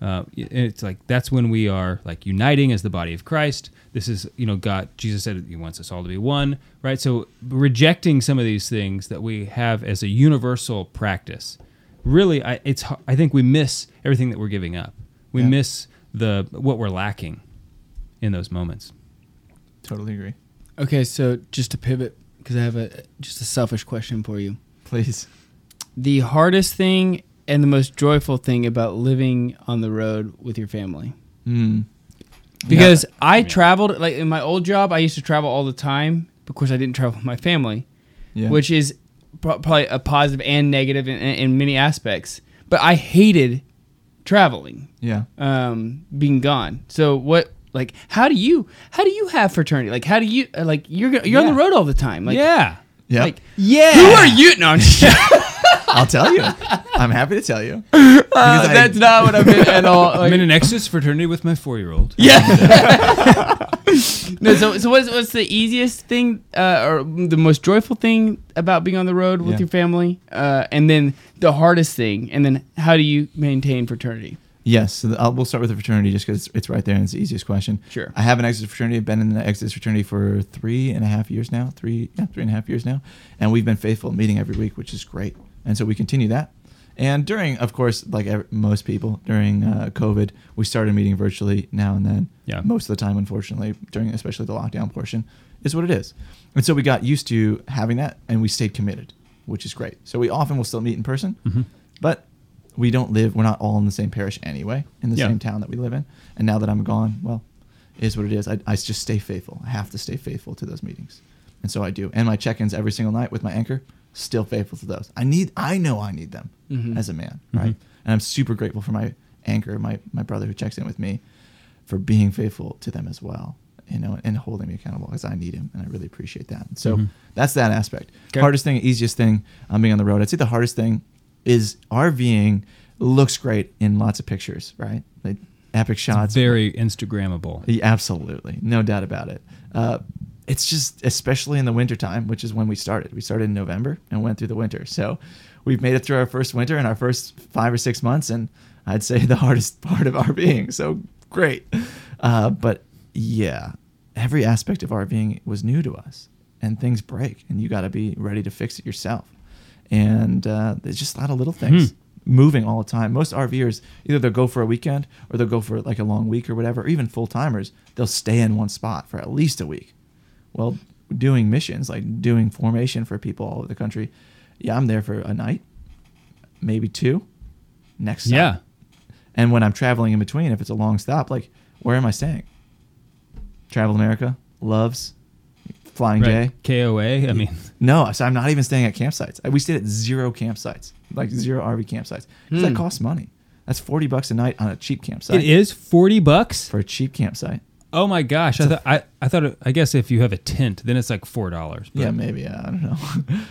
Uh, it's like that's when we are like uniting as the body of Christ. This is you know God. Jesus said He wants us all to be one, right? So rejecting some of these things that we have as a universal practice, really, I, it's I think we miss everything that we're giving up. We Yeah. miss the what we're lacking in those moments. Totally agree. Okay, so just to pivot, because I have a just a selfish question for you. Please. The hardest thing and the most joyful thing about living on the road with your family. Mm. Because I traveled like in my old job, I used to travel all the time. Of course, I didn't travel with my family, Yeah. which is probably a positive and negative in, in many aspects. But I hated traveling. Yeah. Um, being gone. So what? Like, how do you how do you have fraternity? Like, how do you uh, like you're you're on the road all the time? Like, yeah. Yeah. Like, yeah. Who are you? No, I'm just [LAUGHS] I'll tell you. I'm happy to tell you. [LAUGHS] Uh, Because I- that's not what I meant at all. I'm in an Exodus fraternity with my four-year-old. Yeah. [LAUGHS] no, so so what's what's the easiest thing uh, or the most joyful thing about being on the road with Yeah. your family, uh, and then the hardest thing, and then how do you maintain fraternity? Yes, so the, I'll, we'll start with the fraternity just because it's right there and it's the easiest question. Sure. I have an Exodus fraternity. I've been in the Exodus fraternity for three and a half years now. Three, yeah, three and a half years now, and we've been faithful, meeting every week, which is great. And so we continue that. And during, of course, like ev- most people during uh, COVID, we started meeting virtually now and then. Yeah. Most of the time, unfortunately, during especially the lockdown portion, is what it is. And so we got used to having that, and we stayed committed, which is great. So we often will still meet in person, Mhm. but we don't live. We're not all in the same parish anyway, in the Yeah. same town that we live in. And now that I'm gone, well, it is what it is. I, I just stay faithful. I have to stay faithful to those meetings, and so I do. And my check-ins every single night with my anchor, still faithful to those. I need. I know I need them Mhm. as a man, Mhm. right? And I'm super grateful for my anchor, my my brother who checks in with me, for being faithful to them as well. You know, and holding me accountable because I need him, and I really appreciate that. So Mhm. that's that aspect. Okay. Hardest thing, easiest thing, um, being on the road. I'd say the hardest thing is RVing looks great in lots of pictures, right? Like epic shots. Very Instagrammable. Yeah, absolutely, no doubt about it. Uh, it's just, especially in the wintertime, which is when we started. We started in November and went through the winter. So we've made it through our first winter and our first five or six months, and I'd say the [LAUGHS] hardest part of RVing. So great. Uh, but yeah, every aspect of RVing was new to us, and things break, and you got to be ready to fix it yourself. And uh, there's just a lot of little things Hmm. moving all the time. Most RVers either they'll go for a weekend or they'll go for like a long week or whatever. Or even full timers, they'll stay in one spot for at least a week. Well, doing missions like doing formation for people all over the country, yeah, I'm there for a night, maybe two. Next, stop. Yeah. And when I'm traveling in between, if it's a long stop, like where am I staying? Travel America, Loves, Flying Right. J. KOA. I mean, No, so I'm not even staying at campsites. We stayed at zero campsites, like zero RV campsites. 'Cause that Hmm. costs money. That's forty bucks a night on a cheap campsite. it is forty bucks for a cheap campsite. Oh my gosh! I thought I, I thought it, I guess if you have a tent, then it's like four dollars. Yeah, maybe. Yeah, I don't know.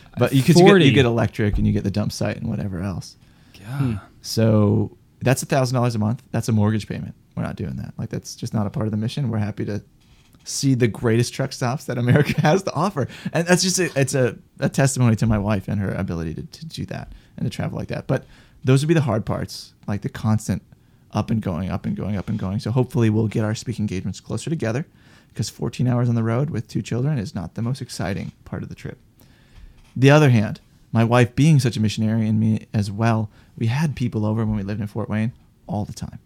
[LAUGHS] but you, cause you, get, you get electric and you get the dump site and whatever else. Yeah. So that's a thousand dollars a month. That's a mortgage payment. We're not doing that. Like that's just not a part of the mission. We're happy to see the greatest truck stops that America [LAUGHS] has to offer, and that's just a, it's a, a testimony to my wife and her ability to, to do that and to travel like that. But those would be the hard parts, like the constant up and going, up and going, up and going. So hopefully we'll get our speaking engagements closer together, because 14 hours on the road with two children is not the most exciting part of the trip. The other hand, my wife being such a missionary and me as well, we had people over when we lived in Fort Wayne all the time.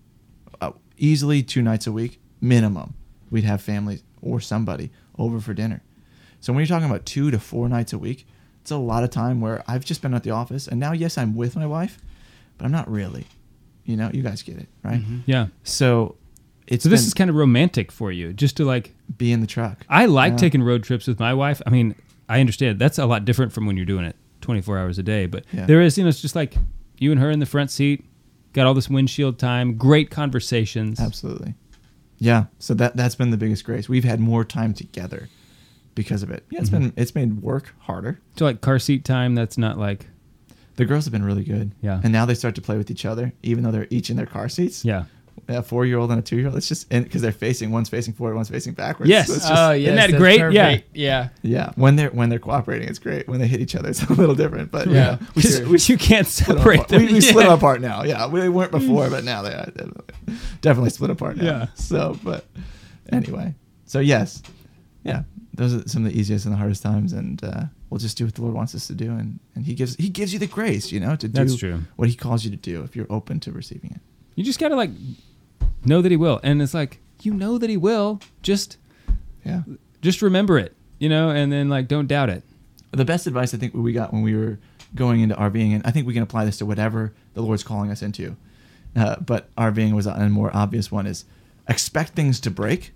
Uh, easily two nights a week, minimum. We'd have families or somebody over for dinner. So when you're talking about two to four nights a week, it's a lot of time where I've just been at the office and now, yes, I'm with my wife, but I'm not really. You know, you guys get it, right? Mm-hmm. Yeah. So it's so this been- is kind of romantic for you, just to like be in the truck. I like Yeah. taking road trips with my wife. I mean, I understand that's a lot different from when you're doing it 24 hours a day, but Yeah. there is, you know, it's just like you and her in the front seat, got all this windshield time, great conversations. Absolutely. Yeah. So that that's been the biggest grace. We've had more time together because of it. Yeah, it's Mhm. been it's made work harder. So like car seat time, that's not like The girls have been really good. Yeah. And now they start to play with each other, even though they're each in their car seats. Yeah. A four year old and a two year old. It's just because they're facing one's facing forward, one's facing backwards. Yes. So it's Oh, just- yes, Isn't that great? Yeah. perfect. Yeah. yeah. When they're when they're cooperating, it's great. When they hit each other, it's [LAUGHS] a little different. But yeah, we, Because we you can't split them separate apart. them. We, we split apart now. Yeah, we weren't before, but now they are definitely, definitely split apart now. Yeah. So, but anyway, so yes, yeah, those are some of the easiest and the hardest times, and uh, we'll just do what the Lord wants us to do, and and He gives He gives you the grace, you know, to do That's true. what He calls you to do if you're open to receiving it. You just gotta like know that he will, and it's like you know that he will. Just Yeah. just remember it, you know, and then like don't doubt it. the best advice I think we got when we were going into RVing, and I think we can apply this to whatever the Lord's calling us into. Uh, but RVing was a more obvious one: is expect things to break,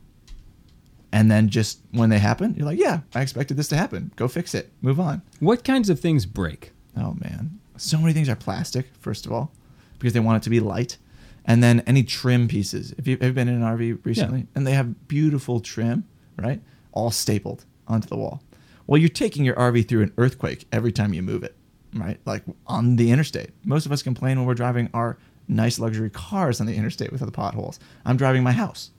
and then just when they happen, you're like, "Yeah, I expected this to happen. Go fix it. Move on." What kinds of things break? Oh man, so many things are plastic. First of all, because they want it to be light, and then any trim pieces. If you've ever been in an RV recently, and they have beautiful trim, right, all stapled onto the wall. Well, you're taking your RV through an earthquake every time you move it, right? Like on the interstate. Most of us complain when we're driving our nice luxury cars on the interstate with the potholes. I'm driving my house.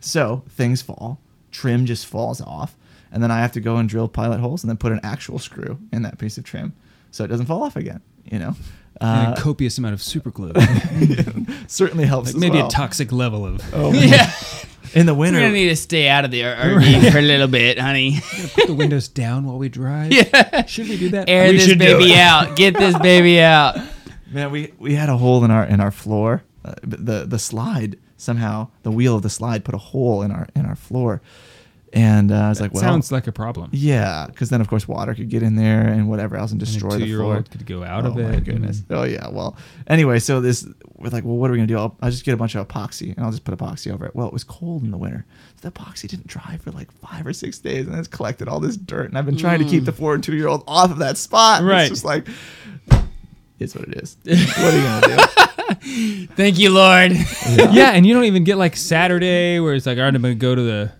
So things fall, trim just falls off, and then I have to go and drill pilot holes and then put an actual screw in that piece of trim so it doesn't fall off again. You know, Uh, a copious amount of super glue. [LAUGHS] certainly helps. Like maybe well. a toxic level of. Oh, [LAUGHS] Yeah. In the winter, We're gonna need to stay out of the RV for a little bit, honey. Put the windows down while we drive. Yeah. Should we do that? Air We this baby out. Get this baby out. [LAUGHS] man, we we had a hole in our in our floor. Uh, the the slide somehow the wheel of the slide put a hole in our in our floor, and uh, I was like, well, Sounds like a problem. Yeah, because then of course water could get in there and whatever else and And destroy the floor. could go out oh of my it goodness. and- Oh yeah. Well, anyway, so this we're like, well, what are we gonna do? I'll, I'll just get a bunch of epoxy and I'll just put epoxy over it. Well, it was cold in the winter, so the epoxy didn't dry for like five or six days, and it's collected all this dirt. And I've been trying to keep Mm. the four and two year old off of that spot. Right. It's just like, it's what it is. [LAUGHS] what are you gonna do? Thank you, Lord. [LAUGHS] Yeah. and you don't even get like Saturday where it's like, all right, I'm gonna go to the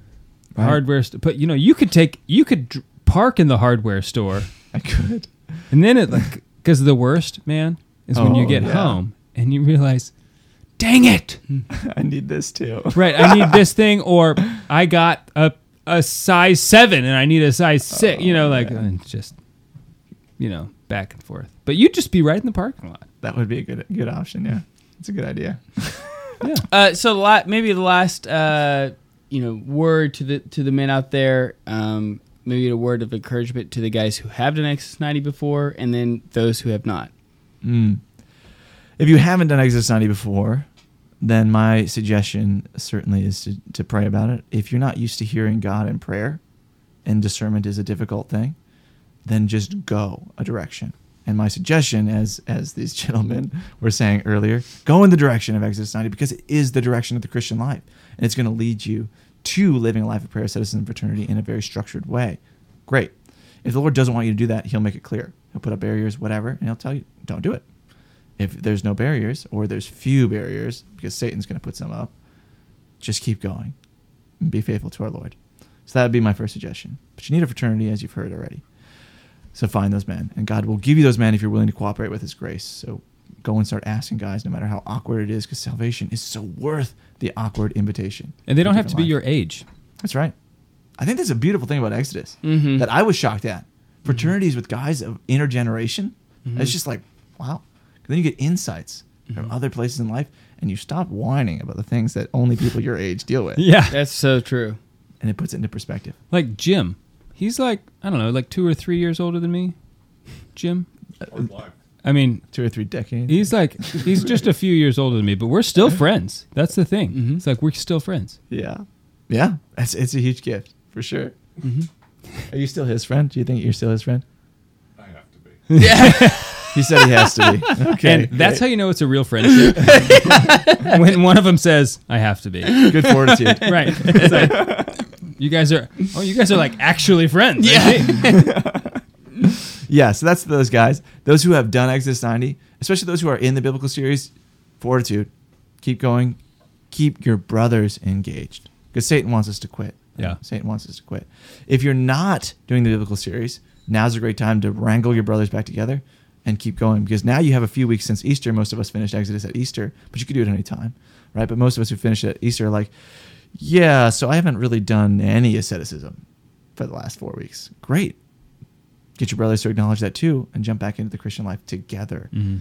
Right. hardware store. But you know, you could take, you could dr- park in the hardware store, [LAUGHS] I could. and then it like, because the worst, man, is when you Oh, get yeah. home and you realize, dang it, [LAUGHS] I need this too. right? I need this [LAUGHS] thing, or I got a a size seven and I need a size six. You know, like and it's just, you know, back and forth. But you'd just be right in the parking lot. That would be a good good option. Yeah, it's a good idea. Yeah. Uh, so the la- maybe the last uh, you know word to the to the men out there, um, maybe a word of encouragement to the guys who have done Exodus 90 before, and then those who have not. Mm. If you haven't done Exodus 90 before, then my suggestion certainly is to, to pray about it. If you're not used to hearing God in prayer, and discernment is a difficult thing, then just go a direction. And my suggestion, as as these [LAUGHS] gentlemen were saying earlier, go in the direction of Exodus 90 because it is the direction of the Christian life, and it's going to lead you to living a life of prayer, and fraternity in a very structured way. Great. If the Lord doesn't want you to do that, He'll make it clear. He'll put up barriers, whatever, and He'll tell you, don't do it. If there's no barriers or there's few barriers, because Satan's going to put some up, just keep going and be faithful to our Lord. So that would be my first suggestion. But you need a fraternity, as you've heard already. So find those men, and God will give you those men if you're willing to cooperate with His grace. So go and start asking guys, no matter how awkward it is, because salvation is so worth the awkward invitation. And they don't have in to be your age. That's right. I think that's a beautiful thing about Exodus Mhm. that I was shocked at. Fraternities with guys of intergeneration. Mhm. It's just like, wow. Then you get insights from other places in life, and you stop whining about the things that only people your age deal with. Yeah. That's so true. And it puts it into perspective. Like Jim, he's like I don't know, like two or three years older than me. Jim. I mean, two or three decades. He's like he's just a few years older than me, but we're still friends. That's the thing. It's like we're still friends. Yeah. Yeah. It's, it's a huge gift, for sure. Mhm. Are you still his friend? Do you think you're still his friend? I have to be. [LAUGHS] Yeah. [LAUGHS] he said he has to be. Okay. and that's how you know it's a real friendship. [LAUGHS] when one of them says, "I have to be." Good fortitude. right. It's like, you guys are. Oh, you guys are like actually friends. I Yeah. Yeah, so that's those guys. Those who have done Exodus 90, especially those who are in the biblical series, fortitude. Keep going. Keep your brothers engaged. Because Satan wants us to quit. Yeah. Satan wants us to quit. If you're not doing the biblical series, now's a great time to wrangle your brothers back together and keep going. Because now you have a few weeks since Easter. Most of us finished Exodus at Easter, but you could do it any time. right? But most of us who finish at Easter are like, yeah, so I haven't really done any asceticism for the last four weeks. Great. Get your brothers to acknowledge that too and jump back into the Christian life together. Mhm.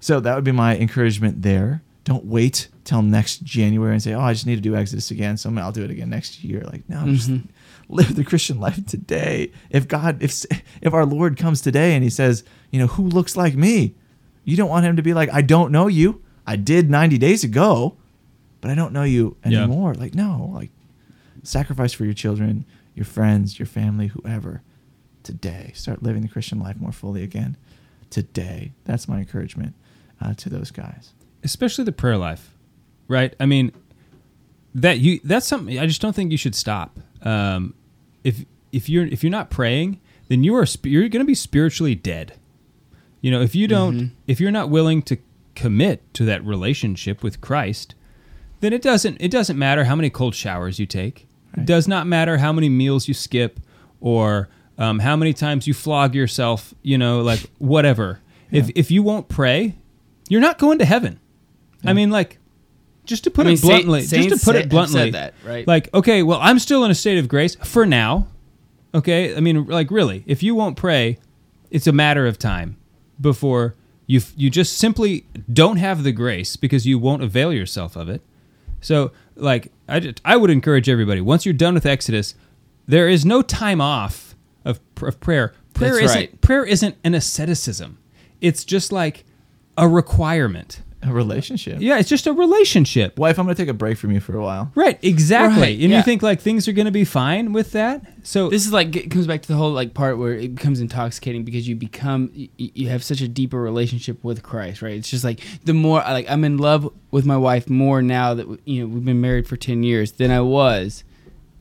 So that would be my encouragement there. Don't wait till next January and say, "Oh, I just need to do Exodus again, so I'll do it again next year." Like, no, just Mhm. live the Christian life today. If God, if if our Lord comes today and He says, "You know, who looks like me?" You don't want Him to be like, "I don't know you. I did 90 days ago, but I don't know you Yeah. anymore." Like, no, like sacrifice for your children, your friends, your family, whoever. Today, start living the Christian life more fully again. Today, that's my encouragement uh, to those guys. especially the prayer life, right? I mean, that you that's something I just don't think you should stop. Um, if if you're if you're not praying, then you are you're going to be spiritually dead. You know, if you don't Mhm. if you're not willing to commit to that relationship with Christ, then it doesn't it doesn't matter how many cold showers you take. It does not matter how many meals you skip or um, how many times you flog yourself. You know, like whatever. If if you won't pray, you're not going to heaven. I mean, like, just to put I mean, it bluntly, saint- just to put it bluntly, that, right? Like, okay, well, I'm still in a state of grace for now. Okay, I mean, like, really, if you won't pray, it's a matter of time before you you just simply don't have the grace because you won't avail yourself of it. So, like, I just, I would encourage everybody once you're done with Exodus, there is no time off of, of prayer. Prayer That's isn't right. prayer isn't an asceticism. It's just like a requirement. A relationship. Yeah, it's just a relationship. Wife, I'm going to take a break from you for a while. Right, exactly. Right, and yeah. you think like things are going to be fine with that? So this is like it comes back to the whole like part where it becomes intoxicating because you become you, you have such a deeper relationship with Christ, right? It's just like the more like I'm in love with my wife more now that you know we've been married for ten years than I was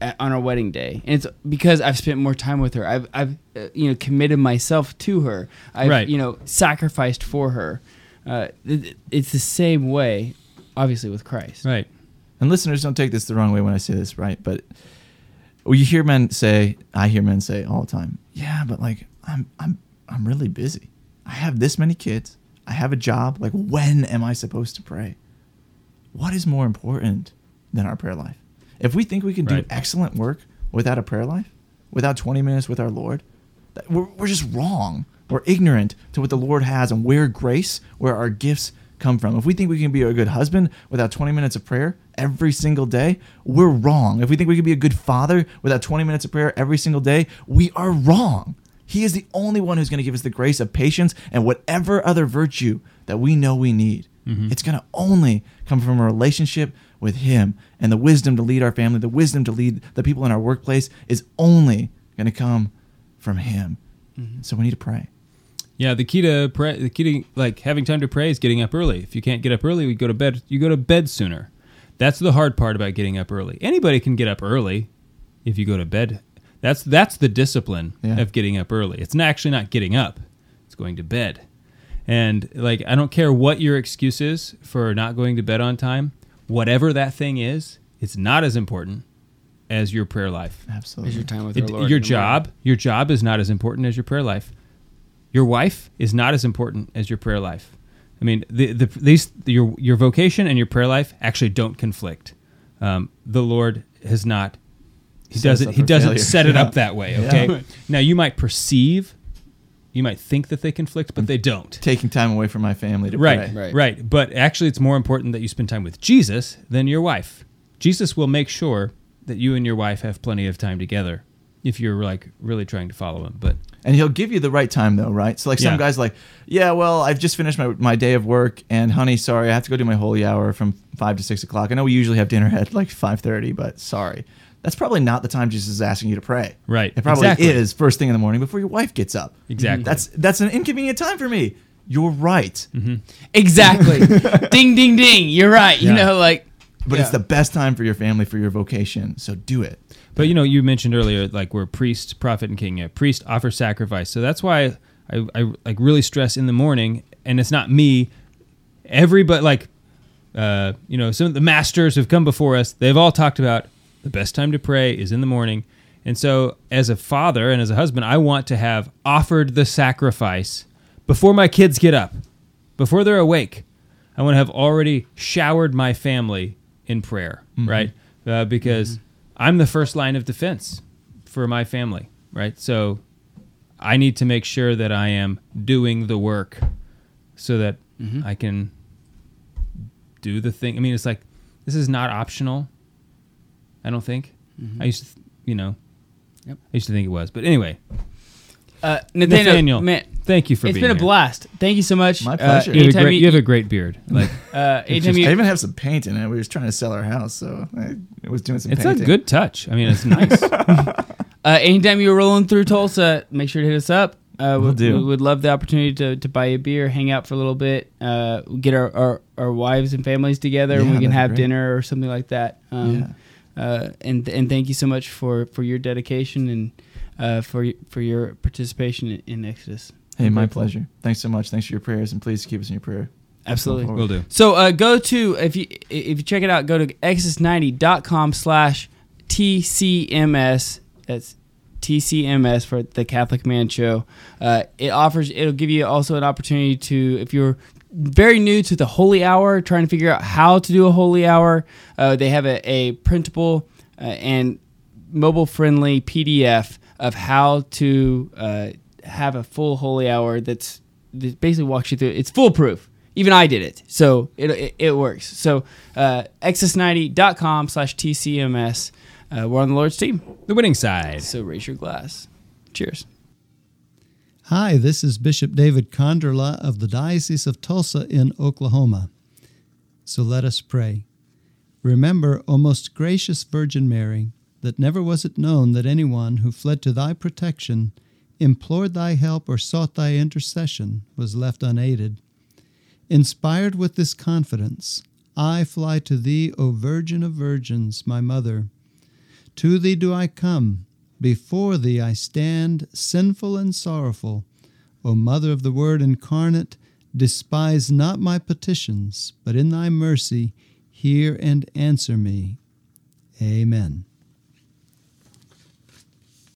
at, on our wedding day, and it's because I've spent more time with her. I've I've uh, you know committed myself to her. I've Right. you know sacrificed for her. Uh, it, it's the same way, obviously with Christ. Right. And listeners, don't take this the wrong way when I say this, right? But well, you hear men say, I hear men say all the time, yeah, but like I'm I'm I'm really busy. I have this many kids. I have a job. Like when am I supposed to pray? What is more important than our prayer life? If we think we can Right. do excellent work without a prayer life, without 20 minutes with our Lord, we're, we're just wrong. We're ignorant to what the Lord has and where grace, where our gifts come from. If we think we can be a good husband without 20 minutes of prayer every single day, we're wrong. If we think we can be a good father without 20 minutes of prayer every single day, we are wrong. He is the only one who's going to give us the grace of patience and whatever other virtue that we know we need. Mm-hmm. It's going to only come from a relationship with Him. And the wisdom to lead our family, the wisdom to lead the people in our workplace is only going to come from Him. Mm-hmm. So we need to pray. Yeah, the key to pray, the key to like having time to pray is getting up early. If you can't get up early, we go to bed. You go to bed sooner. That's the hard part about getting up early. Anybody can get up early if you go to bed. That's that's the discipline Yeah. of getting up early. It's not actually not getting up. It's going to bed. And like I don't care what your excuse is for not going to bed on time, whatever that thing is, it's not as important as your prayer life. Absolutely. Is your time with It- our Lord your in the morning. job, your job is not as important as your prayer life. Your wife is not as important as your prayer life. I mean, the, the these your your vocation and your prayer life actually don't conflict. Um, the Lord has not. He doesn't. He doesn't failure. set it [LAUGHS] Yeah. up that way. Yeah. Okay. Now you might perceive, you might think that they conflict, but mm. they don't. Taking time away from my family to Right, pray. right, But actually, it's more important that you spend time with Jesus than your wife. Jesus will make sure that you and your wife have plenty of time together if you're like really trying to follow him. But And he'll give you the right time though, right? So like some Yeah. guys like, yeah, well, I've just finished my, my day of work and honey, sorry, I have to go do my holy hour from five to six o'clock. I know we usually have dinner at like five thirty, but sorry. That's probably not the time Jesus is asking you to pray. Right. It probably Exactly. is first thing in the morning before your wife gets up. Exactly. That's that's an inconvenient time for me. You're right. Exactly. [LAUGHS] ding, ding, ding. You're right. You know, like. But yeah. it's the best time for your family, for your vocation. So do it. But you know, you mentioned earlier, like we're priest, prophet, and king. Yeah, priest offer sacrifice. So that's why I, I like really stress in the morning, and it's not me. Everybody, like, uh, you know, some of the masters who've come before us, they've all talked about the best time to pray is in the morning. And so, as a father and as a husband, I want to have offered the sacrifice before my kids get up, before they're awake. I want to have already showered my family in prayer, Mhm. right? Uh, because I'm the first line of defense for my family, right? So I need to make sure that I am doing the work so that Mhm. I can do the thing. I mean, it's like this is not optional. I don't think. Mhm. I used to, th- you know, Yep. I used to think it was, but anyway. Uh, Nathaniel, Nathaniel, man, thank you for It's being been a here. blast. Thank you so much. My Uh, pleasure. You have, a great, you have a great beard. [LAUGHS] Like, uh, just- you, I even have some paint in it. We were just trying to sell our house, so I was doing some. it's painting. a good touch. I mean, it's nice. [LAUGHS] uh, anytime you're rolling through Tulsa, make sure to hit us up. Uh, Will we, do. we would love the opportunity to, to buy a beer, hang out for a little bit, uh, get our, our, our wives and families together, and we can have great. dinner or something like that. Um, uh, and and thank you so much for, for your dedication and uh, for for your participation in, in Exodus. Hey, my grateful. pleasure. Thanks so much. Thanks for your prayers, and please keep us in your prayer. Absolutely. we'll do. So uh, go to if you if you check it out, go to exodus90.com slash TCMS. That's TCMS for the Catholic Man Show. Uh, it offers it'll give you also an opportunity to if you're very new to the holy hour, trying to figure out how to do a holy hour. Uh, they have a, a printable uh, and mobile friendly PDF of how to uh, have a full holy hour that's that basically walks you through it's foolproof. Even i did it. So it, it, it works. So uh, exodus90.com slash tcms uh, we're on the lord's team. The winning side. So raise your glass. Cheers Hi, this is Bishop David Konderla of the Diocese of Tulsa in Oklahoma. So let us pray. Remember, O most gracious Virgin Mary, that never was it known that anyone who fled to thy protection, implored thy help, or sought thy intercession was left unaided. Inspired with this confidence, I fly to thee, O Virgin of Virgins, my Mother. To thee do I come, before thee I stand, sinful and sorrowful. O Mother of the Word incarnate, despise not my petitions, but in thy mercy hear and answer me. Amen.